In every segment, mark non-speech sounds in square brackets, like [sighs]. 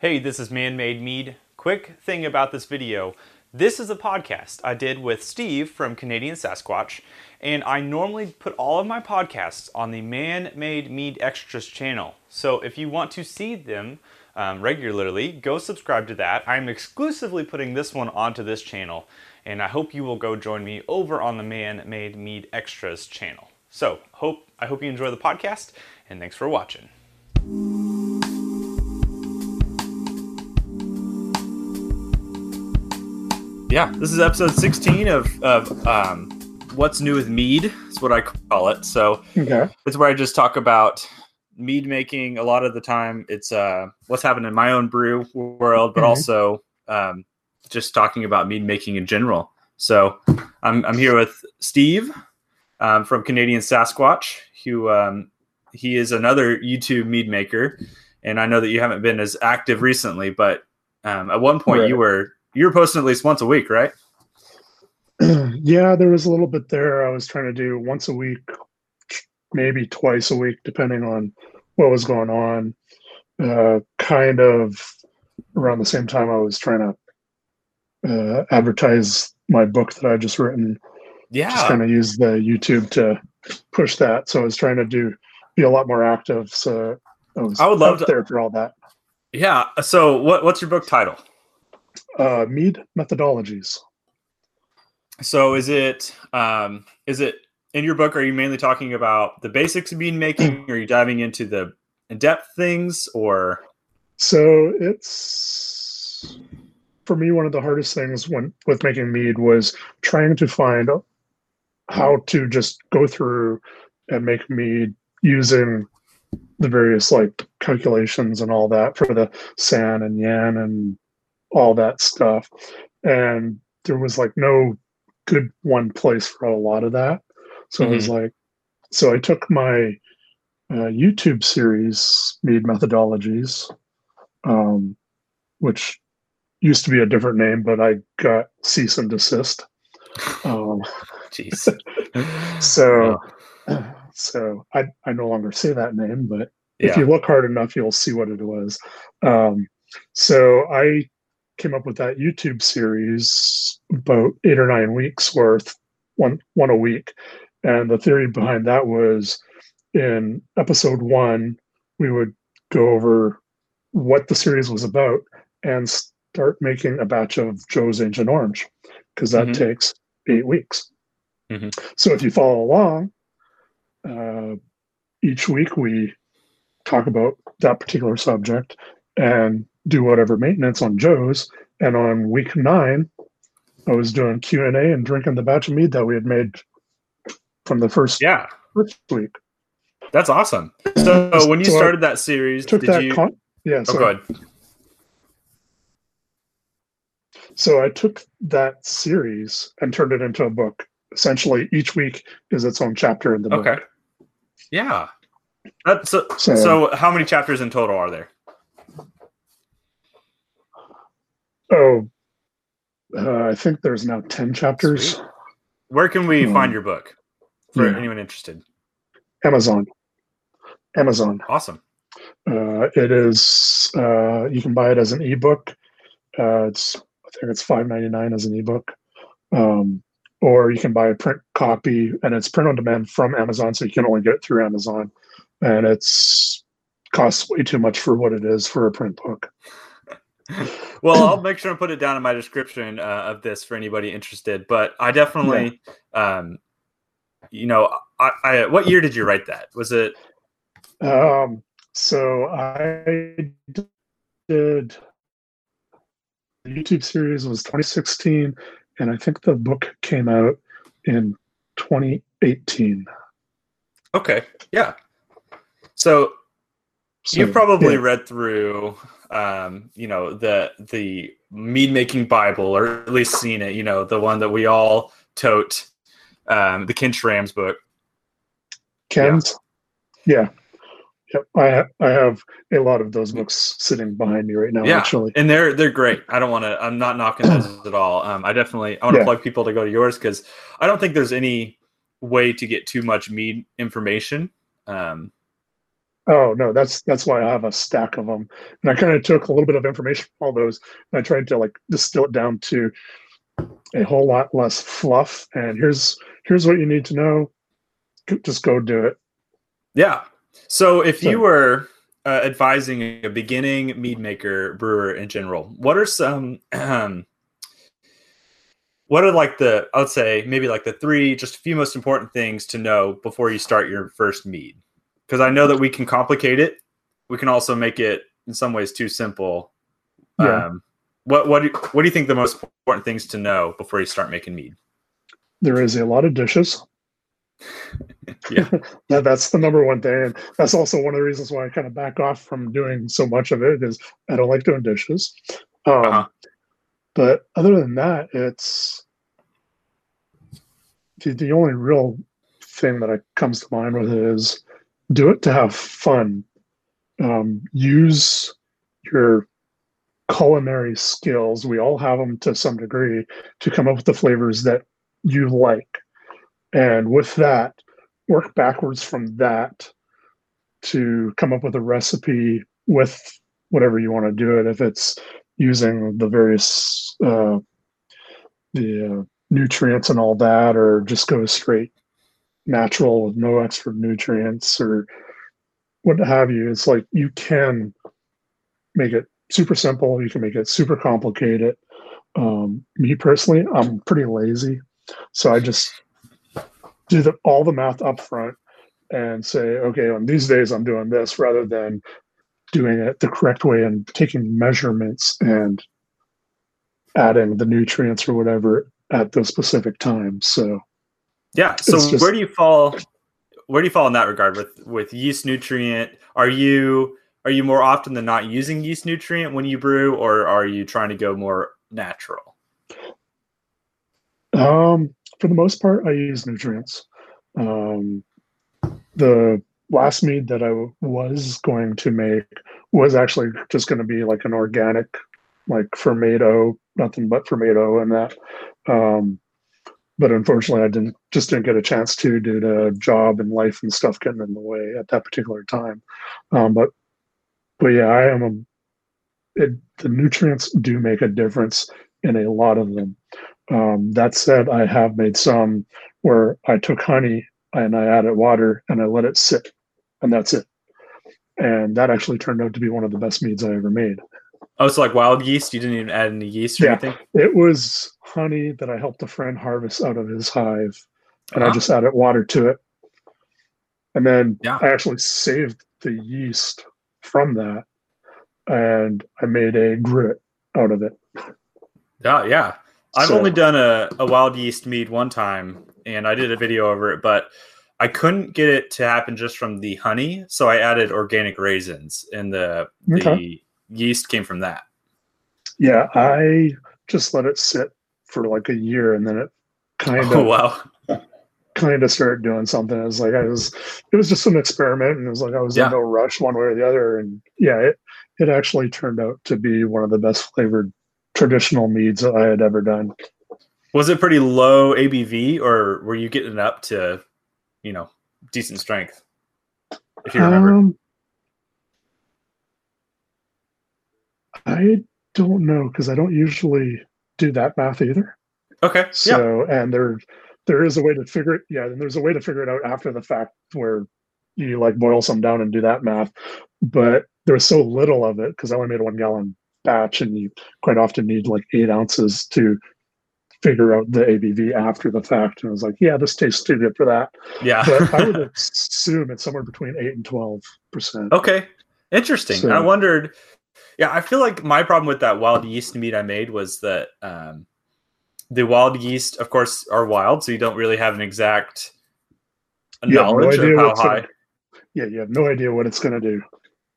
Hey, this is Man Made Mead. Quick thing about this video. This is a podcast I did with Steve from Canadian Sasquatch, and I normally put all of my podcasts on the Man Made Mead Extras channel. So if you want to see them um, regularly, go subscribe to that. I'm exclusively putting this one onto this channel, and I hope you will go join me over on the Man Made Mead Extras channel. So hope I hope you enjoy the podcast, and thanks for watching. Yeah, this is episode 16 of, of um, What's New with Mead, is what I call it. So Okay. it's where I just talk about mead making. A lot of the time, it's uh, what's happened in my own brew world, but Mhm. also um, just talking about mead making in general. So I'm, I'm here with Steve um, from Canadian Sasquatch, who um, he is another YouTube mead maker. And I know that you haven't been as active recently, but um, at one point Right. you were you were posting at least once a week, right? [clears throat] yeah, there was a little bit there. I was trying to do once a week, maybe twice a week, depending on what was going on. Uh, kind of around the same time, I was trying to uh, advertise my book that I just written. Yeah. Just kind of use the YouTube to push that. So I was trying to do be a lot more active. So I was I would love out to- there for all that. yeah. So what what's your book title? Uh, Mead methodologies. So is it um is it in your book are you mainly talking about the basics of mead making or are you diving into the in-depth things or So it's for me one of the hardest things when with making mead was trying to find how to just go through and make mead using the various like calculations and all that for the san and YAN and all that stuff and there was like no good one place for a lot of that so it was like so i took my uh, youtube series mead methodologies um, which used to be a different name, but I got cease and desist. Um, [laughs] jeez. [laughs] so, [clears throat] so I, I no longer say that name, but if you look hard enough, you'll see what it was. Um, so I came up with that YouTube series about eight or nine weeks worth, one one a week, and the theory behind that was in episode one we would go over what the series was about and start making a batch of Joe's Ancient Orange because that Mhm. takes eight weeks. Mhm. So if you follow along, uh, each week we talk about that particular subject and do whatever maintenance on Joe's. And on week nine, I was doing Q and A and drinking the batch of mead that we had made from the first, yeah. first week. That's awesome. So when you So I started that series, Took did that, you con- yeah. Oh So, go ahead. so I took that series and turned it into a book. Essentially, each week is its own chapter in the book. Okay. Yeah. That's so, So- so how many chapters in total are there? Oh, uh, I think there's now ten chapters. Sweet. Where can we Hmm. find your book for Yeah. anyone interested? Amazon. Amazon. Awesome. Uh, it is. Uh, you can buy it as an ebook. Uh, it's. I think it's five ninety nine as an ebook, um, or you can buy a print copy, and it's print on demand from Amazon, so you can only get it through Amazon, and it's costs way too much for what it is for a print book. [laughs] well, I'll [clears throat] make sure and put it down in my description uh, of this for anybody interested. But I definitely, um, you know, I, I what year did you write that? Was it Um, so I did the YouTube series was 2016, and I think the book came out in 2018. okay? Yeah. So So, you've probably yeah. read through, um, you know, the the mead making Bible, or at least seen it. You know, the one that we all tote, um, the Ken Schramm's book. Ken's. Yeah. Yep. I ha- I have a lot of those books sitting behind me right now. Yeah. Actually, and they're they're great. I don't want to. I'm not knocking those [clears throat] at all. Um, I definitely I want to Yeah. plug people to go to yours because I don't think there's any way to get too much mead information. Um, Oh no, that's that's why I have a stack of them, and I kind of took a little bit of information from all those, and I tried to like distill it down to a whole lot less fluff. And here's here's what you need to know. Just go do it. Yeah. So if So- you were uh, advising a beginning mead maker brewer in general, what are some um, what are like the I would say maybe like the three just a few most important things to know before you start your first mead? Because I know that we can complicate it. We can also make it in some ways too simple. Yeah. Um, what what do, what do you think the most important things to know before you start making mead? There is a lot of dishes. [laughs] Yeah. [laughs] that, that's the number one thing, and that's also one of the reasons why I kind of back off from doing so much of it. Is I don't like doing dishes. Um, Uh-huh. But other than that, it's the, the only real thing that I, comes to mind with it is do it to have fun. Um, use your culinary skills. We all have them to some degree to come up with the flavors that you like. And with that, work backwards from that to come up with a recipe with whatever you want to do it. If it's using the various uh, the uh, nutrients and all that, or just go straight natural with no extra nutrients or what have you. It's like you can make it super simple. You can make it super complicated. Um, me personally, I'm pretty lazy, so I just do the, all the math up front and say, okay, on these days I'm doing this rather than doing it the correct way and taking measurements and adding the nutrients or whatever at those specific times. So Yeah. So just- where do you fall? Where do you fall in that regard with with yeast nutrient? Are you are you more often than not using yeast nutrient when you brew, or are you trying to go more natural? um, for the most part, I use nutrients. Um, the last mead that I w- was going to make was actually just going to be like an organic, like fermento, nothing but fermento and that. Um, but unfortunately, I didn't just didn't get a chance to due to job and life and stuff getting in the way at that particular time. Um, but but yeah, I am a. It, the nutrients do make a difference in a lot of them. Um, that said, I have made some where I took honey and I added water and I let it sit, and that's it. And that actually turned out to be one of the best meads I ever made. Oh, it's like wild yeast. You didn't even add any yeast or Yeah. anything. It was honey that I helped a friend harvest out of his hive, and I Uh-huh. just added water to it. And then Yeah. I actually saved the yeast from that, and I made a gruit out of it. Yeah, yeah. I've So- only done a, a wild yeast mead one time, and I did a video over it, but I couldn't get it to happen just from the honey, so I added organic raisins, in the the Okay. Yeast came from that. Yeah, I just let it sit for like a year, and then it kind of Oh wow! kind of started doing something. It was like I was, it was just an experiment, and it was like I was Yeah. in no rush one way or the other. And yeah, it it actually turned out to be one of the best flavored traditional meads that I had ever done. Was it pretty low ABV, or were you getting it up to, you know, decent strength? If you remember. Um, I don't know because I don't usually do that math either. okay. yeah. So and there there is a way to figure it. Yeah, and there's a way to figure it out after the fact where you like boil some down and do that math. But there was so little of it because I only made a one gallon batch, and you quite often need like eight ounces to figure out the ABV after the fact. And I was like, yeah, this tastes too good for that. Yeah. But I would [laughs] assume it's somewhere between eight and twelve percent. Okay. Interesting. So- I wondered. Yeah, I feel like my problem with that wild yeast meat I made was that um, the wild yeast, of course, are wild, so you don't really have an exact You no knowledge idea of how what's gonna- high. Yeah, you have no idea what it's going to do.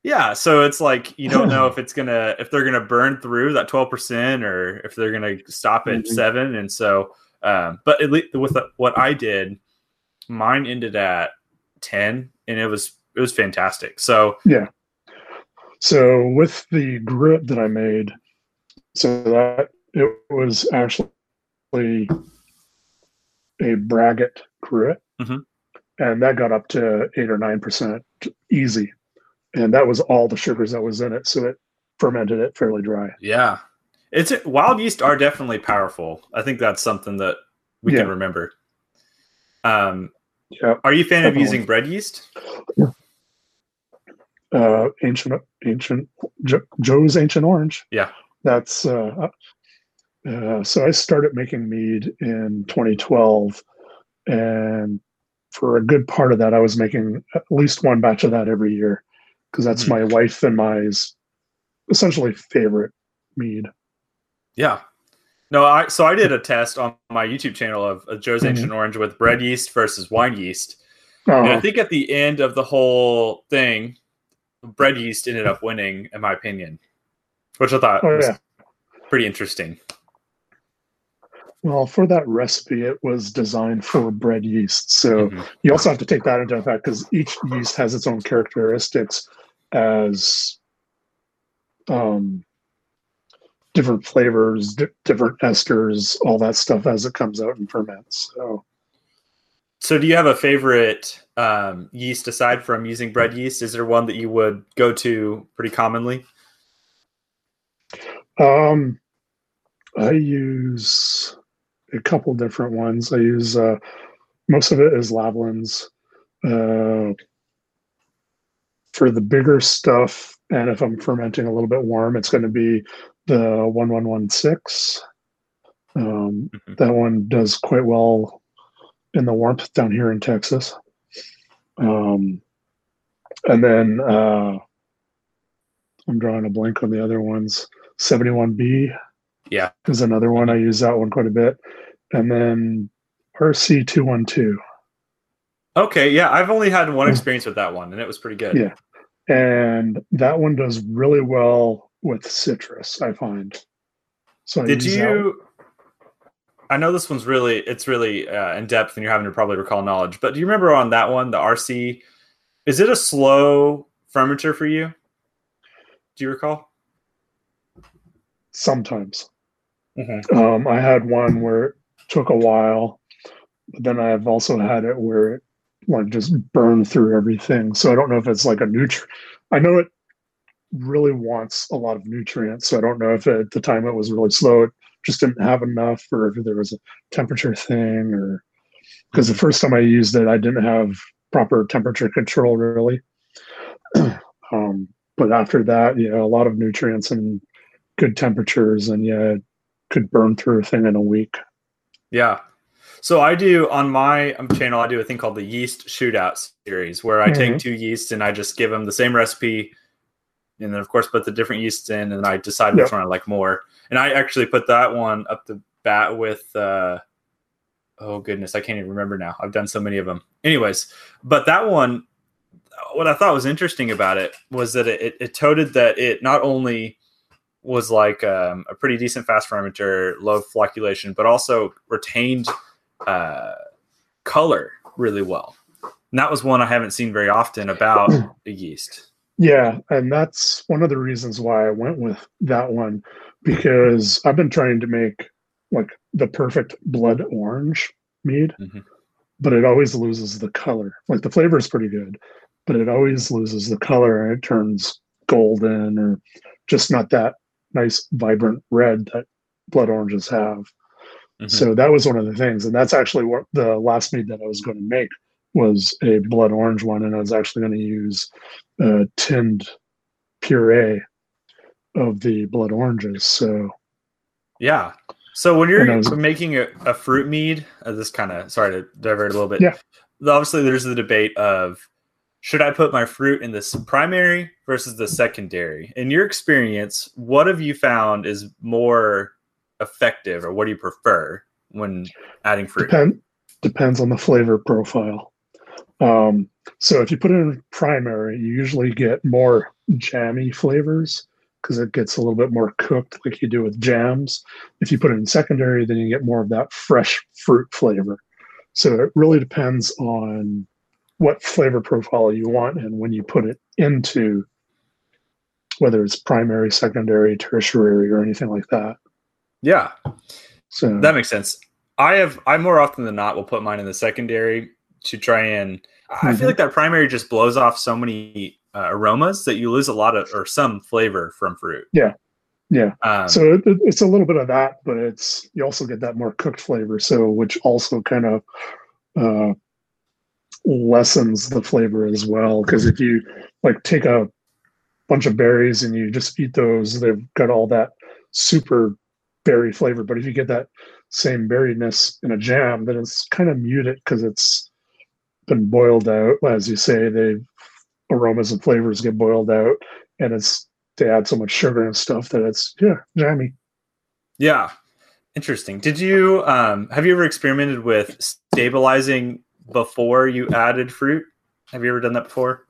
Yeah, so it's like you don't know [sighs] if it's gonna if they're gonna burn through that twelve percent or if they're gonna stop at Mhm. seven, and so. Um, but at least with what I did, mine ended at ten, and it was it was fantastic. So So with the gruit that I made, so that it was actually a braggot grit, Mhm. and that got up to eight or nine percent easy. and that was all the sugars that was in it. So it fermented it fairly dry. Yeah, it's wild yeast are definitely powerful. I think that's something that we Yeah. can remember. Um, Yeah. are you a fan of using bread yeast? Uh, ancient, ancient Joe's Ancient Orange. Yeah. That's uh, uh, so I started making mead in 2012, and for a good part of that, I was making at least one batch of that every year because that's Mhm. my wife and my essentially favorite mead. Yeah. No, I so I did a test on my YouTube channel of, of Joe's Mhm. Ancient Orange with bread yeast versus wine yeast. And I Uh, think at the end of the whole thing, bread yeast ended up winning, in my opinion, which I thought oh was yeah. pretty interesting. Well, for that recipe, it was designed for bread yeast. So Mhm. you also have to take that into account because each yeast has its own characteristics as um, different flavors, di- different esters, all that stuff as it comes out and ferments. So So, do you have a favorite um, yeast aside from using bread yeast? Is there one that you would go to pretty commonly? um, I use a couple different ones. I use uh, most of it is Lalvin's. Uh, for the bigger stuff, and if I'm fermenting a little bit warm, it's going to be the 1116. Um, Mhm. that one does quite well in the warmth down here in Texas. Um, and then uh, I'm drawing a blank on the other ones. 71B Yeah. is another one. I use that one quite a bit. And then RC212. Okay, yeah, I've only had one experience with that one, and it was pretty good. Yeah. And that one does really well with citrus, I find. So I Did you? I know this one's really it's really uh, in depth, and you're having to probably recall knowledge. But do you remember on that one, the RC? Is it a slow fermenter for you? Do you recall? sometimes. Mhm. Um, I had one where it took a while, but then I've also had it where it like just burned through everything. So I don't know if it's like a nutrient. I know it really wants a lot of nutrients. So I don't know if at the time it was really slow, it just didn't have enough, or if there was a temperature thing, or because the first time I used it, I didn't have proper temperature control really. [clears throat] um, but after that, yeah, a lot of nutrients and good temperatures, and yeah, it could burn through a thing in a week. Yeah. So I do on my um, channel. I do a thing called the yeast shootout series, where I take Mhm. two yeasts and I just give them the same recipe, and then of course put the different yeasts in, and I decide which one I like more. And I actually put that one up the bat with. Uh, oh goodness, I can't even remember now. I've done so many of them. Anyways, but that one, what I thought was interesting about it was that it, it, it toted that it not only was like um, a pretty decent fast fermenter, low flocculation, but also retained uh, color really well. And that was one I haven't seen very often about [clears throat] a yeast. Yeah, and that's one of the reasons why I went with that one because I've been trying to make like the perfect blood orange mead, Mhm. but it always loses the color. Like the flavor is pretty good, but it always loses the color and it turns golden or just not that nice vibrant red that blood oranges have. Mhm. So that was one of the things, and that's actually what the last mead that I was going to make was a blood orange one, and I was actually going to use uh, tinned puree of the blood oranges. So Yeah. So when you're was- making a, a fruit mead, uh, this kind of sorry to divert a little bit. Yeah. Obviously, there's the debate of should I put my fruit in this primary versus the secondary. In your experience, what have you found is more effective, or what do you prefer when adding fruit? depend depends on the flavor profile. Um, so if you put it in primary, you usually get more jammy flavors because it gets a little bit more cooked, like you do with jams. If you put it in secondary, then you get more of that fresh fruit flavor. So it really depends on what flavor profile you want and when you put it into whether it's primary, secondary, tertiary, or anything like that. Yeah. So That makes sense. I have I more often than not will put mine in the secondary to try and I feel Mhm. like that primary just blows off so many uh, aromas that you lose a lot of or some flavor from fruit. Yeah. Yeah. Um, so it, it's a little bit of that, but it's you also get that more cooked flavor. So which also kind of uh, lessens the flavor as well. Because if you like take a bunch of berries and you just eat those, they've got all that super berry flavor. But if you get that same berryness in a jam, then it's kind of muted because it's been boiled out. As you say, the aromas and flavors get boiled out, and it's they add so much sugar and stuff that it's yeah jammy. Yeah, interesting. Did you um, have you ever experimented with stabilizing before you added fruit? Have you ever done that before?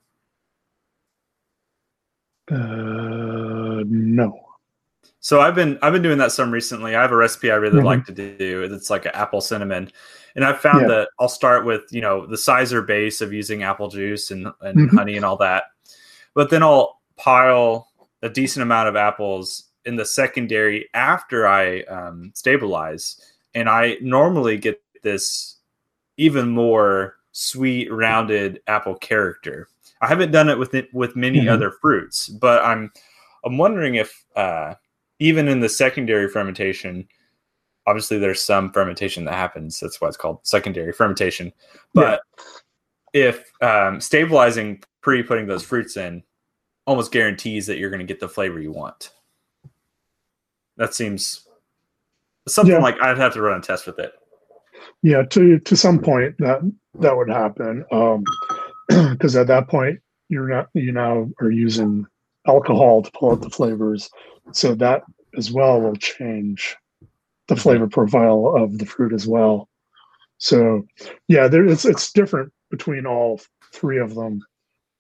Uh, no. So I've been I've been doing that some recently. I have a recipe I really Mhm. like to do. It's like an apple cinnamon, and I've found Yeah. that I'll start with you know the cyser base of using apple juice and and Mhm. honey and all that, but then I'll pile a decent amount of apples in the secondary after I um, stabilize, and I normally get this even more sweet, rounded apple character. I haven't done it with it with many Mhm. other fruits, but I'm I'm wondering if uh, even in the secondary fermentation, obviously there's some fermentation that happens. That's why it's called secondary fermentation. But if um, stabilizing pre putting those fruits in almost guarantees that you're going to get the flavor you want. That seems something Yeah. like I'd have to run a test with it. Yeah, to to some point that that would happen. Um [clears throat] because at that point you're not you now are using alcohol to pull out the flavors. So that as well will change the flavor profile of the fruit as well. So yeah, there it's it's different between all three of them,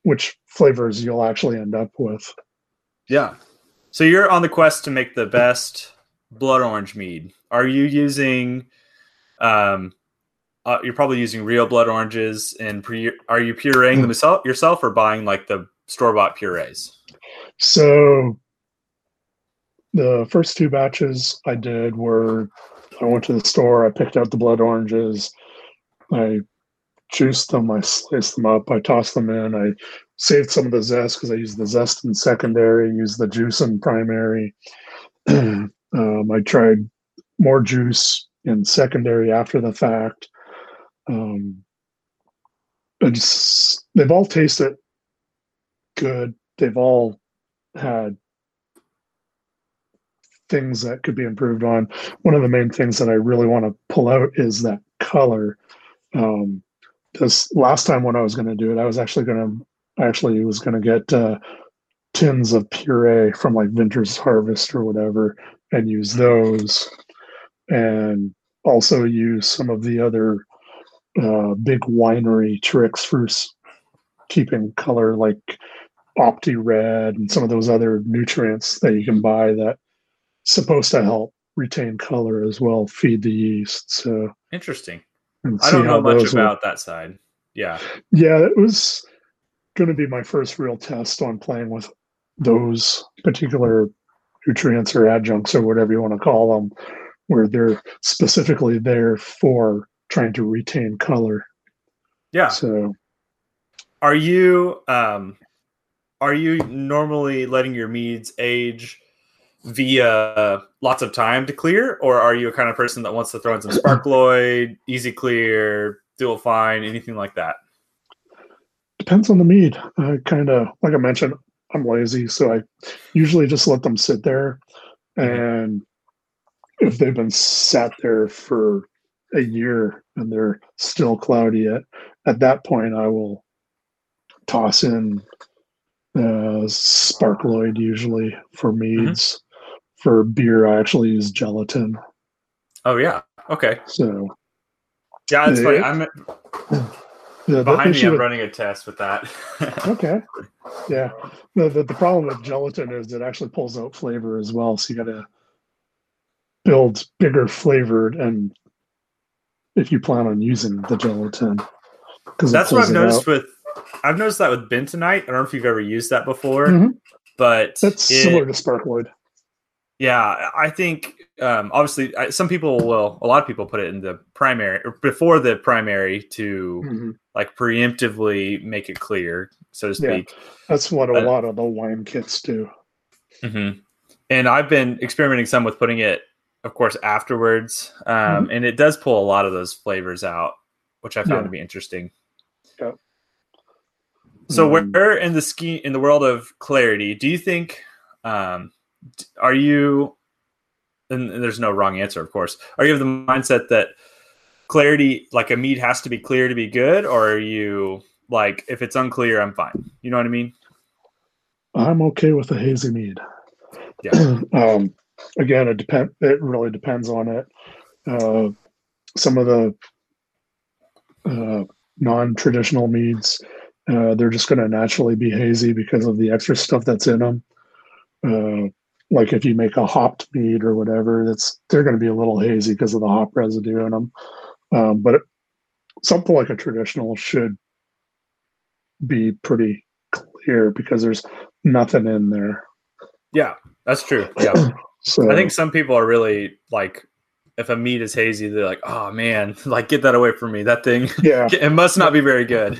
which flavors you'll actually end up with. Yeah. So you're on the quest to make the best blood orange mead. Are you using um uh, you're probably using real blood oranges and pre- are you pureeing them yourself, yourself or buying like the store-bought purees? So the first two batches I did were I went to the store, I picked out the blood oranges, I juiced them, I sliced them up, I tossed them in, I saved some of the zest because I used the zest in secondary, used the juice in primary. [clears throat] um, I tried more juice in secondary after the fact. Um, just, they've all tasted good. They've all had things that could be improved on. One of the main things that I really want to pull out is that color. Um, this last time when I was going to do it, I was actually going to actually was going to get uh, tins of puree from like Vintner's Harvest or whatever, and use those, and also use some of the other uh, big winery tricks for keeping color, like Opti Red and some of those other nutrients that you can buy that supposed to help retain color as well, feed the yeast. So Interesting. I don't know much about that side. Yeah. yeah, it was going to be my first real test on playing with those particular nutrients or adjuncts or whatever you want to call them, where they're specifically there for trying to retain color. Yeah. So Are you um are you normally letting your meads age via lots of time to clear or are you a kind of person that wants to throw in some Sparkolloid, easy clear, dual fine, anything like that? depends on the mead. I kind of, like I mentioned, I'm lazy, so I usually just let them sit there. Mhm. And if they've been sat there for a year and they're still cloudy, at at that point, I will toss in uh, Sparkolloid usually for meads. For beer, I actually use gelatin. Oh yeah. Okay. So Yeah, it's funny. I'm yeah, behind me I'm with- running a test with that. [laughs] Okay. Yeah. The, the the problem with gelatin is it actually pulls out flavor as well. So you got to build bigger flavored and if you plan on using the gelatin, because That's what I've noticed with I've noticed that with bentonite. I don't know if you've ever used that before, Mhm. but That's it- similar to Sparkolloid. Yeah, I think um, obviously I, some people will, a lot of people put it in the primary or before the primary to Mhm. like preemptively make it clear. so to speak. Yeah, that's what a lot of the wine kits do. hmm And I've been experimenting some with putting it, of course, afterwards, um, and it does pull a lot of those flavors out, which I found Yeah. to be interesting. Yep. So, Um, where in the ski in the world of clarity do you think? Um, are you? And there's no wrong answer, of course. Are you of the mindset that clarity, like a mead, has to be clear to be good, or are you like if it's unclear, I'm fine? You know what I mean? I'm okay with a hazy mead. Yeah. [clears throat] um, again, it depend. It really depends on it. Uh, some of the uh, non-traditional meads, uh, they're just going to naturally be hazy because of the extra stuff that's in them. Uh, like if you make a hopped mead or whatever, that's they're going to be a little hazy because of the hop residue in them. Um, but it, something like a traditional should be pretty clear because there's nothing in there. Yeah, that's true. [clears throat] Yeah. So I think some people are really like, if a meat is hazy, they're like, oh man, [laughs] like get that away from me. That thing, [laughs] yeah. it must not be very good.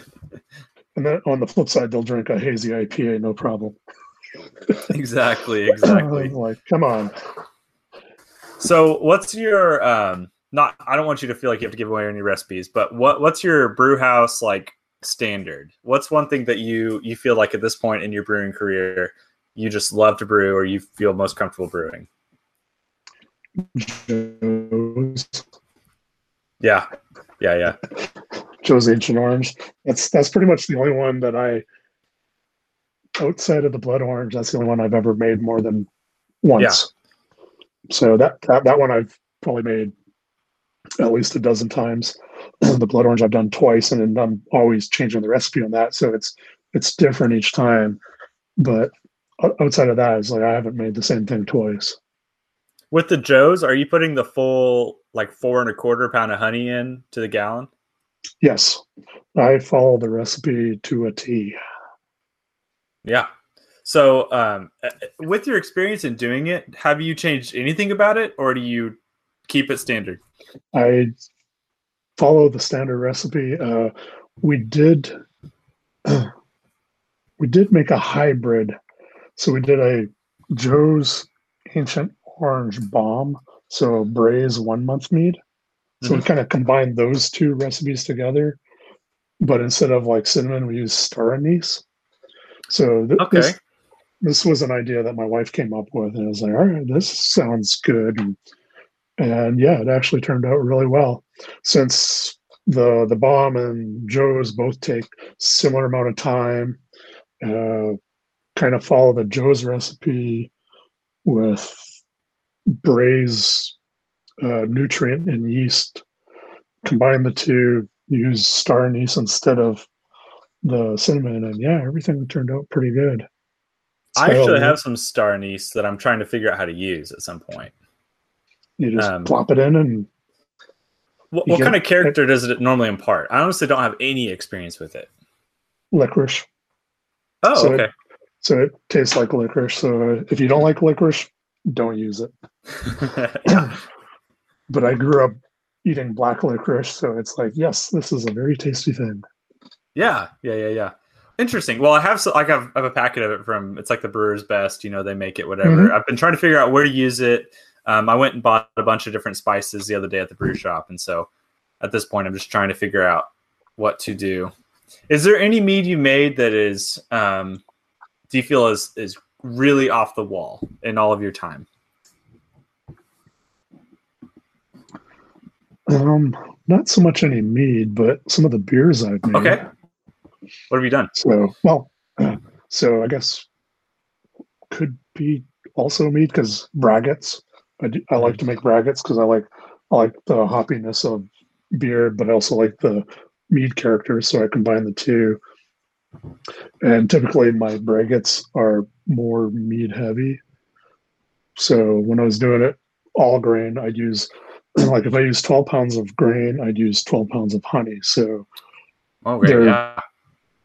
And then on the flip side, they'll drink a hazy IPA, no problem. Exactly, [laughs] exactly. [laughs] like, come on. So, what's your um? Not, I don't want you to feel like you have to give away any recipes, but what what's your brew house like standard? What's one thing that you you feel like at this point in your brewing career you just love to brew or you feel most comfortable brewing? Joe's, Yeah, yeah, yeah. Joe's Ancient Orange. That's that's pretty much the only one that I outside of the blood orange, that's the only one I've ever made more than once. So that, that that one I've probably made at least a dozen times. [clears throat] the blood orange I've done twice, and then I'm always changing the recipe on that, so it's it's different each time. But outside of that, it's like I haven't made the same thing twice. With the Joes, are you putting the full like four and a quarter pound of honey in to the gallon? Yes, I follow the recipe to a T. Yeah. So, um, uh, with your experience in doing it, have you changed anything about it, or do you keep it standard? I follow the standard recipe. Uh, we did [clears throat] we did make a hybrid. So we did a Joe's Ancient Orange Bomb, so Bray's one month mead. So we kind of combined those two recipes together, but instead of like cinnamon, we used star anise. So th- Okay. this this was an idea that my wife came up with, and I was like, all right, this sounds good. And, and yeah, it actually turned out really well. Since the the bomb and Joe's both take similar amount of time, uh, kind of follow the Joe's recipe with Bray's uh, nutrient and yeast. Combine the two, use star anise instead of the cinnamon, and yeah, everything turned out pretty good. I actually have some star anise that I'm trying to figure out how to use at some point. You just Um, plop it in and What, what kind of character does it normally impart? I honestly don't have any experience with it. licorice. Oh, So- okay. So it tastes like licorice. So if you don't like licorice, don't use it. yeah. [laughs] But I grew up eating black licorice, so it's like, yes, this is a very tasty thing. Yeah, yeah, yeah, yeah. Interesting. Well, I have so, like I've, I have a packet of it from it's like the Brewer's Best. You know, they make it whatever. Mhm. I've been trying to figure out where to use it. Um, I went and bought a bunch of different spices the other day at the brew shop, and so at this point, I'm just trying to figure out what to do. Is there any mead you made that is um, do you feel is is really off the wall in all of your time? Um, not so much any mead, but some of the beers I've made. Okay. What have you done? So, well, [clears throat] so I guess could be also mead because braggots. I, do, I like to make braggots because I like I like the hoppiness of beer, but I also like the mead characters. So I combine the two. And typically, my braggots are more mead heavy. So when I was doing it all grain, I'd use [clears throat] like if I use twelve pounds of grain, I'd use twelve pounds of honey. So Oh. They're- Yeah.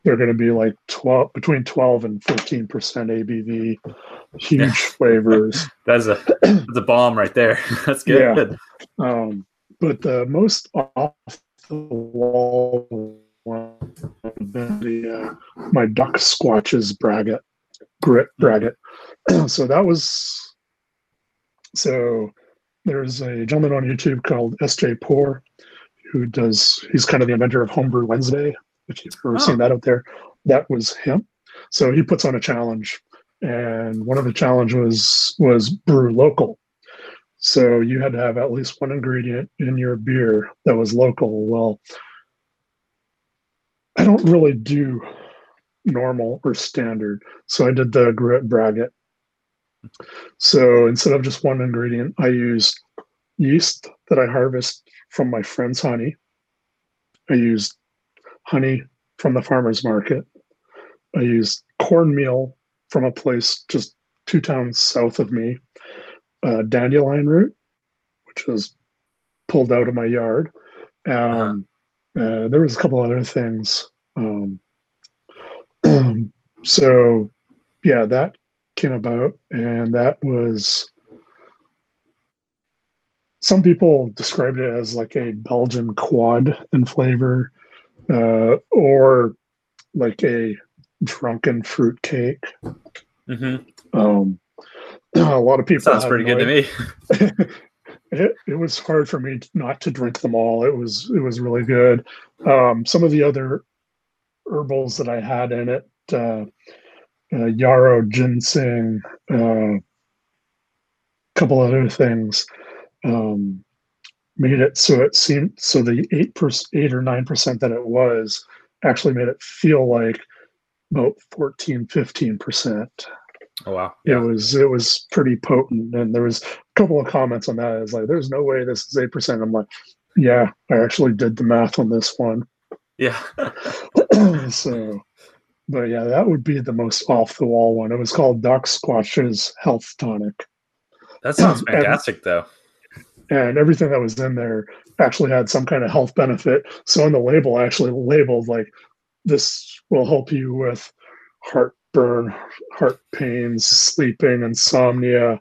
They're going to be like 12 between 12 and 15 percent abv huge Yeah. flavors [laughs] That's a that's a bomb right there. [laughs] That's good. um, but the most off the wall one the uh, my duck squatches braggot gruit braggot. [clears throat] so that was so there's a gentleman on YouTube called SJ Poor who does he's kind of the inventor of Homebrew Wednesday, if you've ever Oh. seen that out there. That was him. So he puts on a challenge, and one of the challenge was was brew local. So you had to have at least one ingredient in your beer that was local. Well, I don't really do normal or standard, so I did the gruit braggot. So instead of just one ingredient, I used yeast that I harvest from my friend's honey. I used honey from the farmer's market. I used cornmeal from a place just two towns south of me, uh, dandelion root, which was pulled out of my yard. Um, uh, there was a couple other things. Um, [clears throat] so, yeah, that came about, and that was some people described it as like a Belgian quad in flavor, uh, or like a drunken fruit cake. hmm Um, [clears throat] a lot of people Sounds pretty no good to me. [laughs] it, it was hard for me not to drink them all. It was it was really good. Um, some of the other herbals that I had in it, uh, uh, yarrow, ginseng, uh a couple other things, um, made it so it seemed so the eight percent, eight or nine percent that it was actually made it feel like about 14 15 percent. Oh wow. it was it was pretty potent and there was a couple of comments on that. It's like there's no way this is 8% i'm like yeah i actually did the math on this one. Yeah. [laughs] so but yeah that would be the most off the wall one. It was called doc squatch's health tonic. That sounds [clears throat] And- fantastic though. And everything that was in there actually had some kind of health benefit so on the label I actually labeled like this will help you with heartburn heart pains sleeping insomnia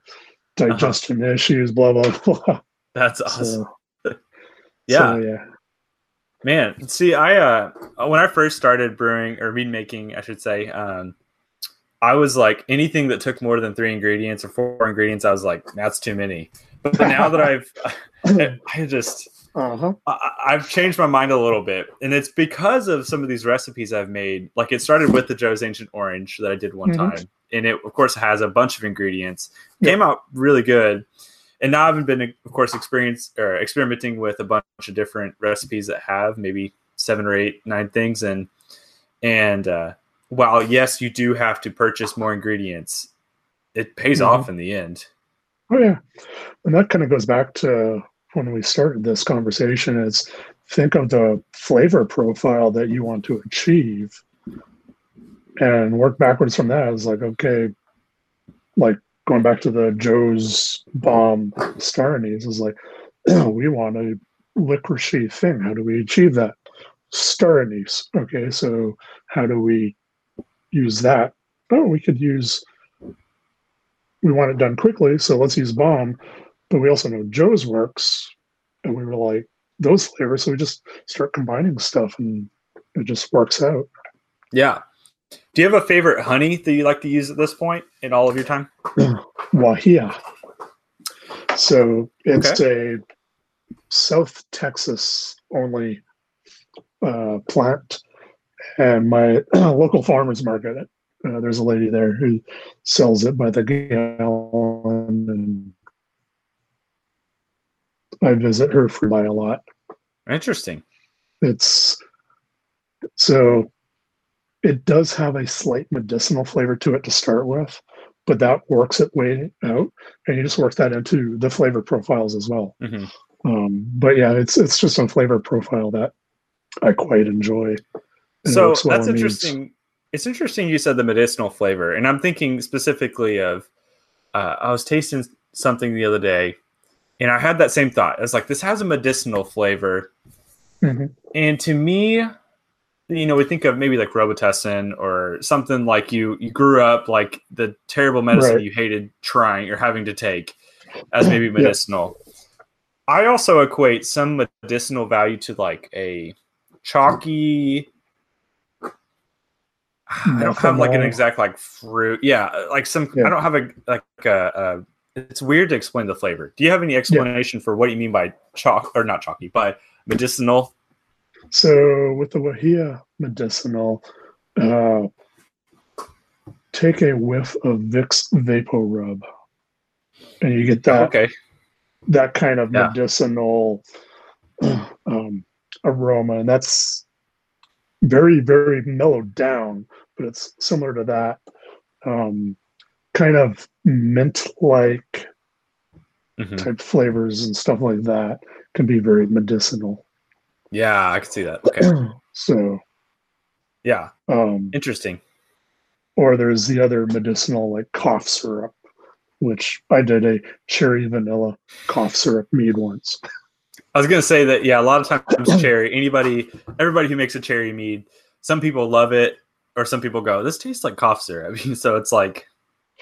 digestion issues blah blah [laughs] blah That's awesome. [laughs] so, yeah. so, yeah Man, see, I uh when I first started brewing or mead making, I should say, um, I was like anything that took more than three ingredients or four ingredients, I was like, that's too many. But now that I've, [laughs] I just, uh-huh I, I've changed my mind a little bit, and it's because of some of these recipes I've made. Like it started with the Joe's Ancient Orange that I did one Mhm. time, and it of course has a bunch of ingredients. Yeah. Came out really good, and now I've been, of course, experience or experimenting with a bunch of different recipes that have maybe seven or eight, nine things, and and uh, while yes, you do have to purchase more ingredients, it pays Mhm. off in the end. Oh yeah and that kind of goes back to when we started this conversation is think of the flavor profile that you want to achieve and work backwards from that. It's like, okay, like going back to the Joe's bomb star anise is like, [clears throat] we want a licoricey thing. How do we achieve that? Star anise. Okay, so how do we use that? Oh, we could use. We want it done quickly, so let's use bomb. But we also know Joe's works, and we were like those flavors, so we just start combining stuff, and it just works out. Yeah. Do you have a favorite honey that you like to use at this point in all of your time? [clears throat] Huajillo. So it's a South Texas only uh, plant, and my [clears throat] local farmers market. Uh, there's a lady there who sells it by the gallon, and I visit her for buy a lot. Interesting. It's so it does have a slight medicinal flavor to it to start with, but that works its way out, and you just work that into the flavor profiles as well. Mhm. Um, but yeah, it's it's just a flavor profile that I quite enjoy. So that's interesting. It's interesting you said the medicinal flavor, and I'm thinking specifically of. Uh, I was tasting something the other day, and I had that same thought. It's like this has a medicinal flavor, Mhm. and to me, you know, we think of maybe like Robitussin or something like you you grew up like the terrible medicine Right. you hated trying or having to take as maybe [clears throat] Yeah. medicinal. I also equate some medicinal value to like a chalky I don't have like an exact like fruit. Yeah, like some. Yeah. I don't have a like a, a. It's weird to explain the flavor. Do you have any explanation for what you mean by chalk or not chalky, but medicinal? So with the Huajillo medicinal, uh, take a whiff of Vicks VapoRub, and you get that okay. that kind of Yeah. medicinal [clears throat] um, aroma, and that's very very mellowed down, but it's similar to that um, kind of mint like Mhm. type flavors and stuff like that can be very medicinal. Yeah, I can see that. Okay. [clears throat] so Yeah, um, interesting. or there's the other medicinal like cough syrup which i did a cherry vanilla cough syrup mead once [laughs] I was gonna say that. Yeah, a lot of [coughs] times cherry. Anybody, everybody who makes a cherry mead, some people love it, or some people go, "This tastes like cough syrup." I [laughs] mean, so it's like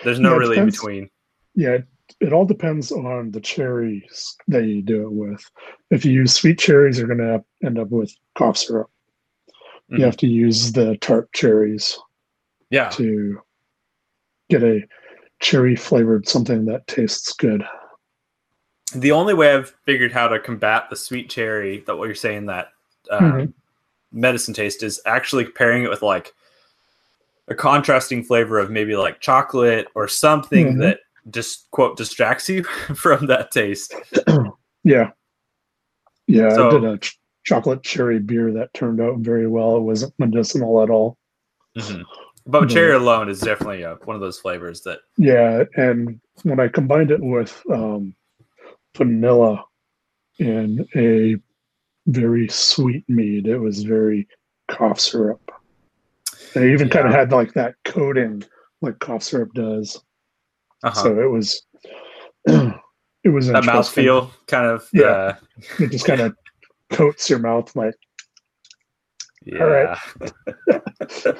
there's no Yeah, really in between. yeah it, all depends on the cherries that you do it with if you use sweet cherries you're going to end up with cough syrup Mhm. you have to use the tart cherries Yeah, to get a cherry flavored something that tastes good the only way I've figured how to combat the sweet cherry that what you're saying that uh, Mhm. medicine taste is actually pairing it with like a contrasting flavor of maybe like chocolate or something Mhm. that just quote distracts you [laughs] from that taste. [clears throat] yeah yeah So- i did a ch- chocolate cherry beer that turned out very well it wasn't medicinal at all But Mhm. cherry alone is definitely uh, one of those flavors that Yeah, and when I combined it with um, vanilla in a very sweet mead, it was very cough syrup. They even kind of had like that coating like cough syrup does. uh-huh. So it was [clears throat] it was that interesting. mouthfeel kind of Yeah. uh, It just kind of [laughs] coats your mouth like yeah. All right. [laughs]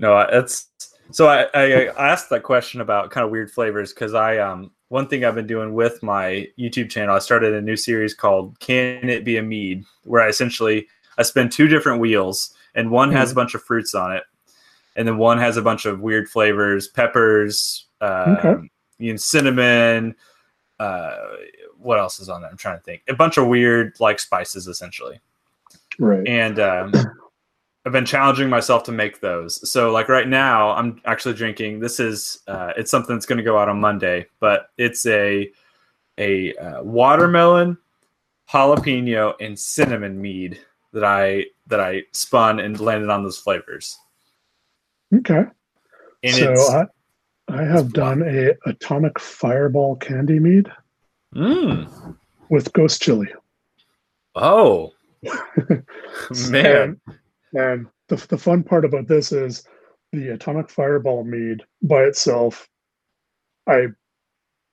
no, it's so I, I I asked that question about kind of weird flavors because I um one thing I've been doing with my YouTube channel, I started a new series called "Can It Be a Mead," where I essentially I spin two different wheels, and one has a bunch of fruits on it, and then one has a bunch of weird flavors, peppers, uh, Okay. you know, cinnamon. Uh, what else is on there? I'm trying to think. A bunch of weird like spices, essentially right. and um, [clears throat] I've been challenging myself to make those. So like right now, I'm actually drinking. This is uh, it's something that's going to go out on Monday, but it's a a uh, watermelon, jalapeno, and cinnamon mead that I that I spun and landed on those flavors. Okay. And so I I have done a atomic fireball candy mead mm, with ghost chili. oh [laughs] man, And, the, the fun part about this is the atomic fireball mead by itself. I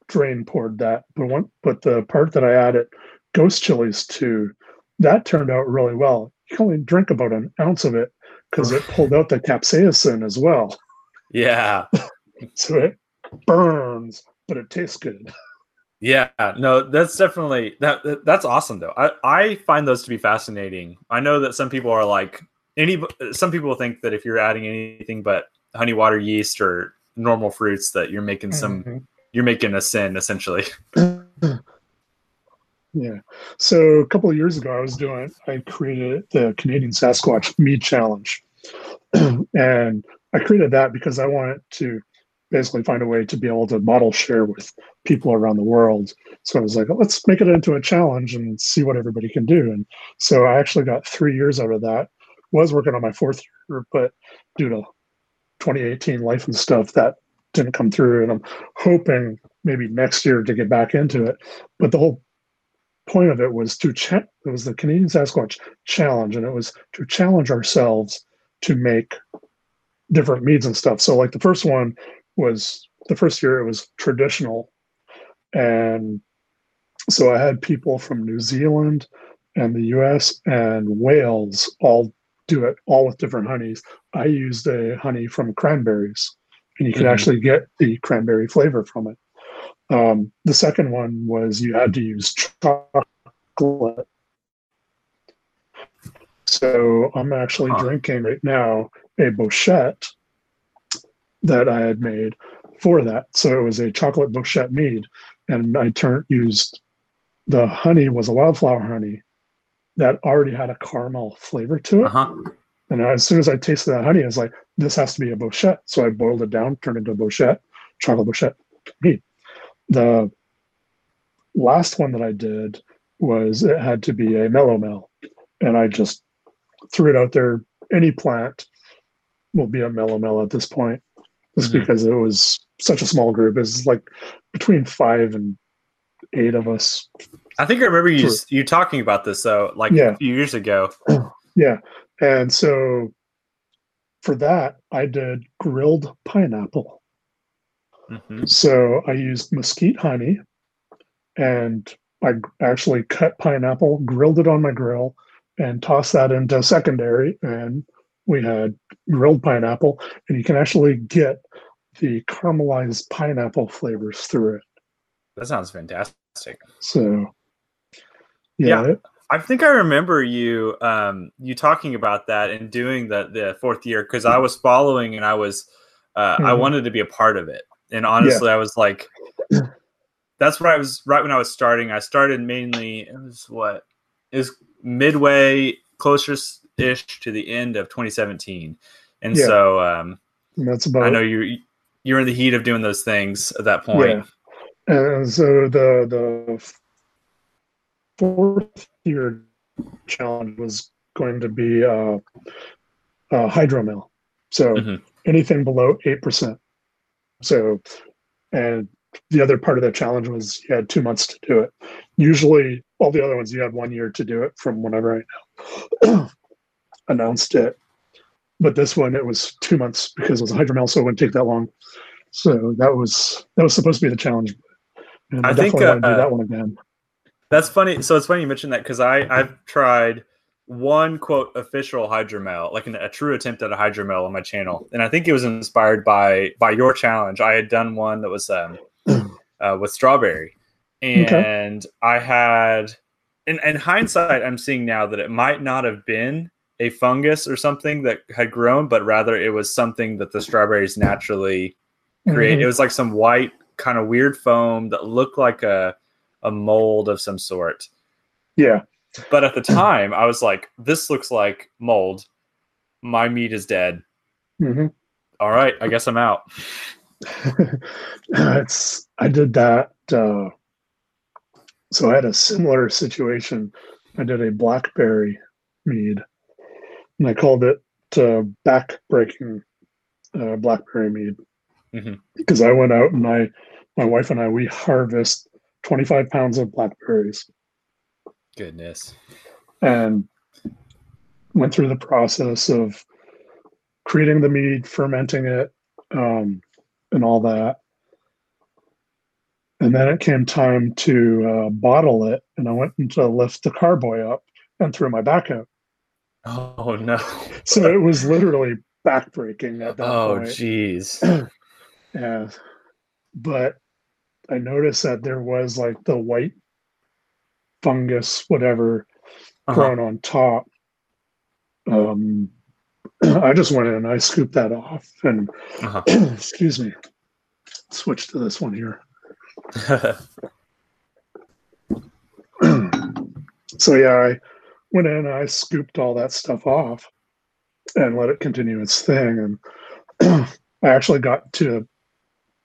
drain poured that, but one, but the part that I added ghost chilies to, that turned out really well. You can only drink about an ounce of it because it pulled out the capsaicin as well. [laughs] yeah. [laughs] So it burns, but it tastes good. Yeah, no, that's definitely that, that- That's awesome, though. I I find those to be fascinating. I know that some people are like any. Some people think that if you're adding anything but honey water yeast or normal fruits, that you're making some. Mhm. You're making a sin, essentially. [laughs] [clears throat] Yeah. So a couple of years ago, I was doing, I created the Canadian Sasquatch Mead Challenge. [clears throat] and I created that because I wanted to basically find a way to be able to model share with people around the world. So I was like, let's make it into a challenge and see what everybody can do. And so I actually got three years out of that. Was working on my fourth year, but due to 2018 life and stuff, that didn't come through. And I'm hoping maybe next year to get back into it. But the whole point of it was to it was the Canadian Sasquatch challenge, and it was to challenge ourselves to make different meads and stuff. So like the first one was the first year it was traditional, and so I had people from New Zealand and the U.S. and Wales all do it all with different honeys. I used a honey from cranberries, and you could Mhm. actually get the cranberry flavor from it. Um, the second one was you had to use chocolate. So I'm actually Huh. drinking right now a bochet that I had made for that. So it was a chocolate bochet mead, and I turned used the honey was a wildflower honey that already had a caramel flavor to it. Uh-huh. And as soon as I tasted that honey, I was like, this has to be a bochet. So I boiled it down, turned it into a bochet, chocolate bochet mead. The last one that I did was it had to be a melomel. And I just threw it out there. Any plant will be a melomel at this point, just Mhm. because it was such a small group. It's like between five and eight of us. I think I remember you you talking about this though, like Yeah. a few years ago. [clears throat] Yeah. And so for that, I did grilled pineapple. Mhm. So I used mesquite honey and I actually cut pineapple, grilled it on my grill, and tossed that into secondary. And we had grilled pineapple, and you can actually get the caramelized pineapple flavors through it. That sounds fantastic. So, yeah, Yeah. it- I think I remember you um, you talking about that and doing the the fourth year because I was following and I was uh, I Mhm. wanted to be a part of it. And honestly, I was like, that's what I was right when I was starting. I started mainly it was what it was midway closer ish to the end of 2017, and Yeah. so um, that's about I know you you're in the heat of doing those things at that point. Yeah. And so the the fourth year challenge was going to be uh, uh. So Mhm. anything below eight percent. So, and the other part of the challenge was you had two months to do it. Usually, all the other ones you had one year to do it from whenever I [clears throat] announced it. But this one, it was two months because it was a hydromel, so it wouldn't take that long. So that was that was supposed to be the challenge. And I, I think, definitely want to uh, do that one again. That's funny. So it's funny you mentioned that because I I've tried one quote official hydromel, like an, a true attempt at a hydromel on my channel, and I think it was inspired by by your challenge. I had done one that was um, [clears throat] uh, with strawberry, and I had, in, in hindsight, I'm seeing now that it might not have been a fungus or something that had grown, but rather it was something that the strawberries naturally create. Mhm. It was like some white kind of weird foam that looked like a a mold of some sort. Yeah. But at the time, I was like, "This looks like mold. My mead is dead. hmm All right, I guess I'm out." [laughs] it's I did that. Uh, so I had a similar situation. I did a blackberry mead, and I called it uh, back-breaking uh, blackberry mead Mhm. because I went out and I, my wife and I, we harvest 25 pounds of blackberries Goodness. and went through the process of creating the mead, fermenting it, um, and all that. And then it came time to uh, bottle it, and I went to lift the carboy up and threw my back out. Oh no. So it was literally backbreaking at that Oh point. jeez. [clears throat] Yeah. But I noticed that there was like the white fungus, whatever, Uh-huh. grown on top. Um, [clears throat] I just went in and I scooped that off and Uh-huh. [clears throat] excuse me, switch to this one here. [clears throat] so yeah, I went in and I scooped all that stuff off and let it continue its thing. And I actually got to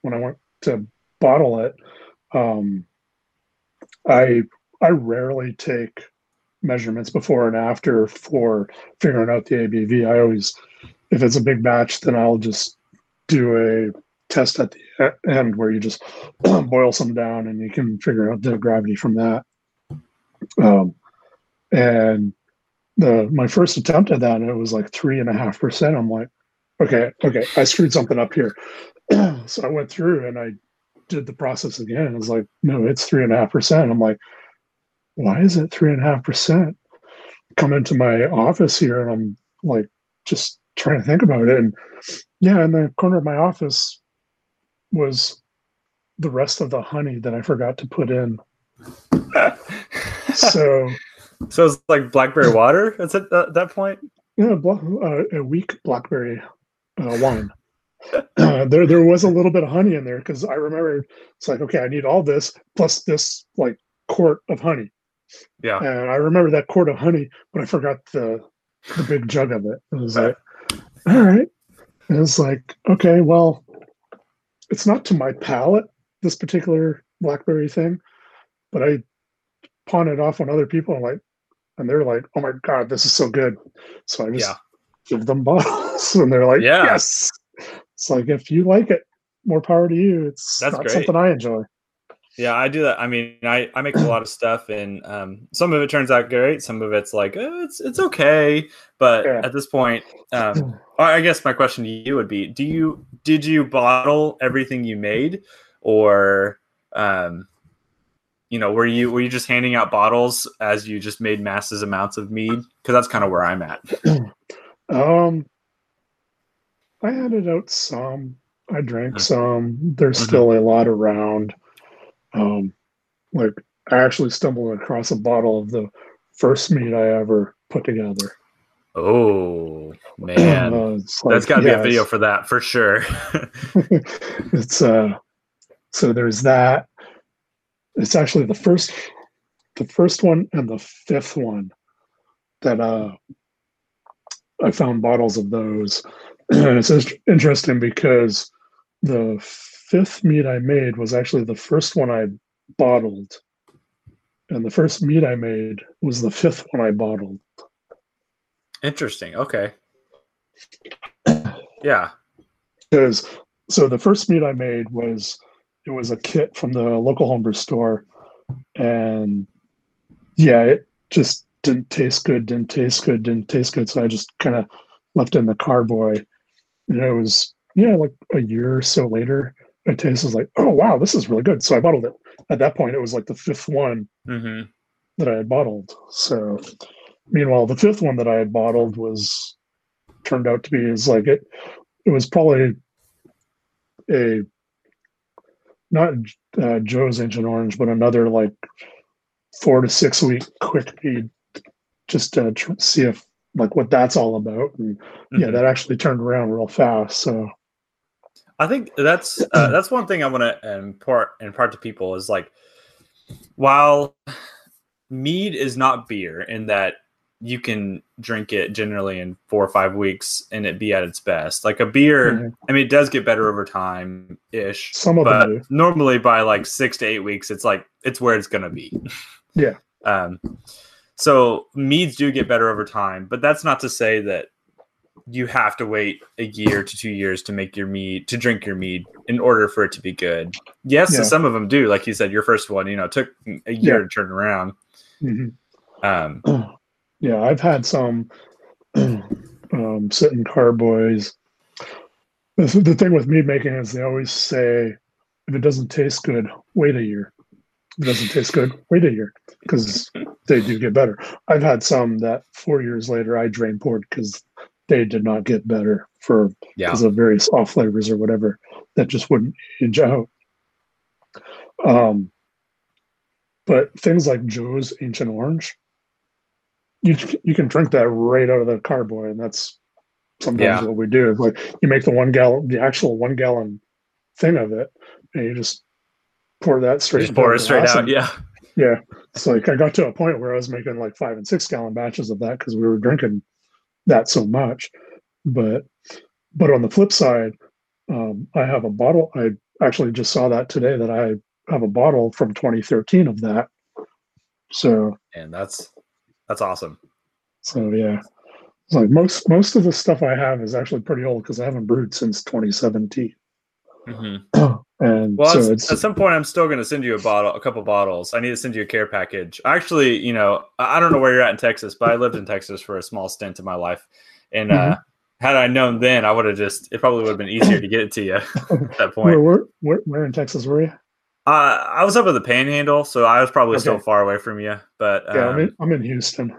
when I went to bottle it, um, I I rarely take measurements before and after for figuring out the ABV. I always, if it's a big batch, then I'll just do a test at the end where you just [clears throat] boil some down and you can figure out the gravity from that. Um, and the my first attempt at that, it was like three and a half percent. I'm like, okay, okay, I screwed something up here. [clears throat] so I went through and I did the process again. It was like, no, it's three and a half percent. I'm like, why is it three and a half percent? Come into my office here and I'm like, just trying to think about it. And yeah, in the corner of my office was the rest of the honey that I forgot to put in. [laughs] So so it's like blackberry water at that, at that point. yeah, uh, a weak blackberry uh, wine. Uh, [clears throat] there, there was a little bit of honey in there because I remember it's like, okay, I need all this plus this like quart of honey. Yeah, and I remember that quart of honey, but I forgot the the big jug of it. It was like, all right. And it's like, okay, well, it's not to my palate this particular blackberry thing, but I pawn it off on other people and like, and they're like, oh my god, this is so good. So I just yeah. give them bottles, [laughs] and they're like, yeah. yes. It's like if you like it, more power to you. It's That's not great. something I enjoy. Yeah, I do that. I mean, I, I make a lot of stuff, and um, some of it turns out great. Some of it's like oh, it's it's okay. But yeah. at this point, um, I guess my question to you would be: Do you did you bottle everything you made, or um, you know, were you were you just handing out bottles as you just made massive amounts of mead? Because that's kind of where I'm at. [clears throat] um, I handed out some. I drank some. There's mm-hmm. still a lot around. Um, like I actually stumbled across a bottle of the first mead I ever put together. Oh [clears throat] man, uh, like, that's got to yeah, be a video for that for sure. [laughs] [laughs] it's uh, so there's that. It's actually the first, the first one and the fifth one that uh, I found bottles of those, and [clears throat] it's interesting because the fifth mead I made was actually the first one I bottled. And the first mead I made was the fifth one I bottled. Interesting. Okay. Yeah. Because so the first mead I made was it was a kit from the local homebrew store. And yeah, it just didn't taste good, didn't taste good, didn't taste good. So I just kind of left in the carboy. And it was, yeah, like a year or so later, it tastes like, oh wow, this is really good. So I bottled it. At that point, it was like the fifth one mm-hmm. that I had bottled. So, meanwhile, the fifth one that I had bottled was turned out to be is like it. It was probably a not uh, Joe's Ancient Orange, but another like four to six week quick feed, just to tr- see if like what that's all about. And mm-hmm. yeah, that actually turned around real fast. So I think that's uh, [clears throat] that's one thing I want to impart impart to people is like while mead is not beer in that you can drink it generally in four or five weeks and it be at its best. Like a beer, mm-hmm. I mean, it does get better over time ish. Some of but them normally by like six to eight weeks, it's like it's where it's gonna be. Yeah. [laughs] um. So meads do get better over time, but that's not to say that you have to wait a year to two years to make your mead to drink your mead in order for it to be good. Yes, yeah. some of them do. Like you said, your first one, you know, took a year yeah. to turn around. Mm-hmm. Um, [clears throat] yeah, I've had some [clears throat] um, sitting carboys. The, the thing with mead making is they always say, if it doesn't taste good, wait a year. It doesn't taste good, wait a year because they do get better. I've had some that four years later I drain poured because they did not get better for yeah. because of various off flavors or whatever that just wouldn't age out. Um, but things like Joe's Ancient Orange, you you can drink that right out of the carboy, and that's sometimes yeah. what we do. Like you make the one gallon, the actual one gallon thing of it, and you just pour that straight. Just pour it straight out. Yeah. Yeah. It's like I got to a point where I was making like five and six gallon batches of that because we were drinking that so much. But but on the flip side, um, I have a bottle. I actually just saw that today that I have a bottle from 2013 of that. So and that's that's awesome. So yeah, it's like most most of the stuff I have is actually pretty old because I haven't brewed since 2017. Mm-hmm. [clears throat] and well, so at, some point, I'm still going to send you a bottle, a couple bottles. I need to send you a care package. Actually, you know, I don't know where you're at in Texas, but I lived in Texas for a small stint in my life, and uh, mm-hmm. uh, had I known then, I would have just. It probably would have been easier to get it to you [laughs] at that point. Where, where, where, in Texas were you? Uh, I was up at the Panhandle, so I was probably okay. still far away from you. But yeah, I'm, in, um, I'm in Houston.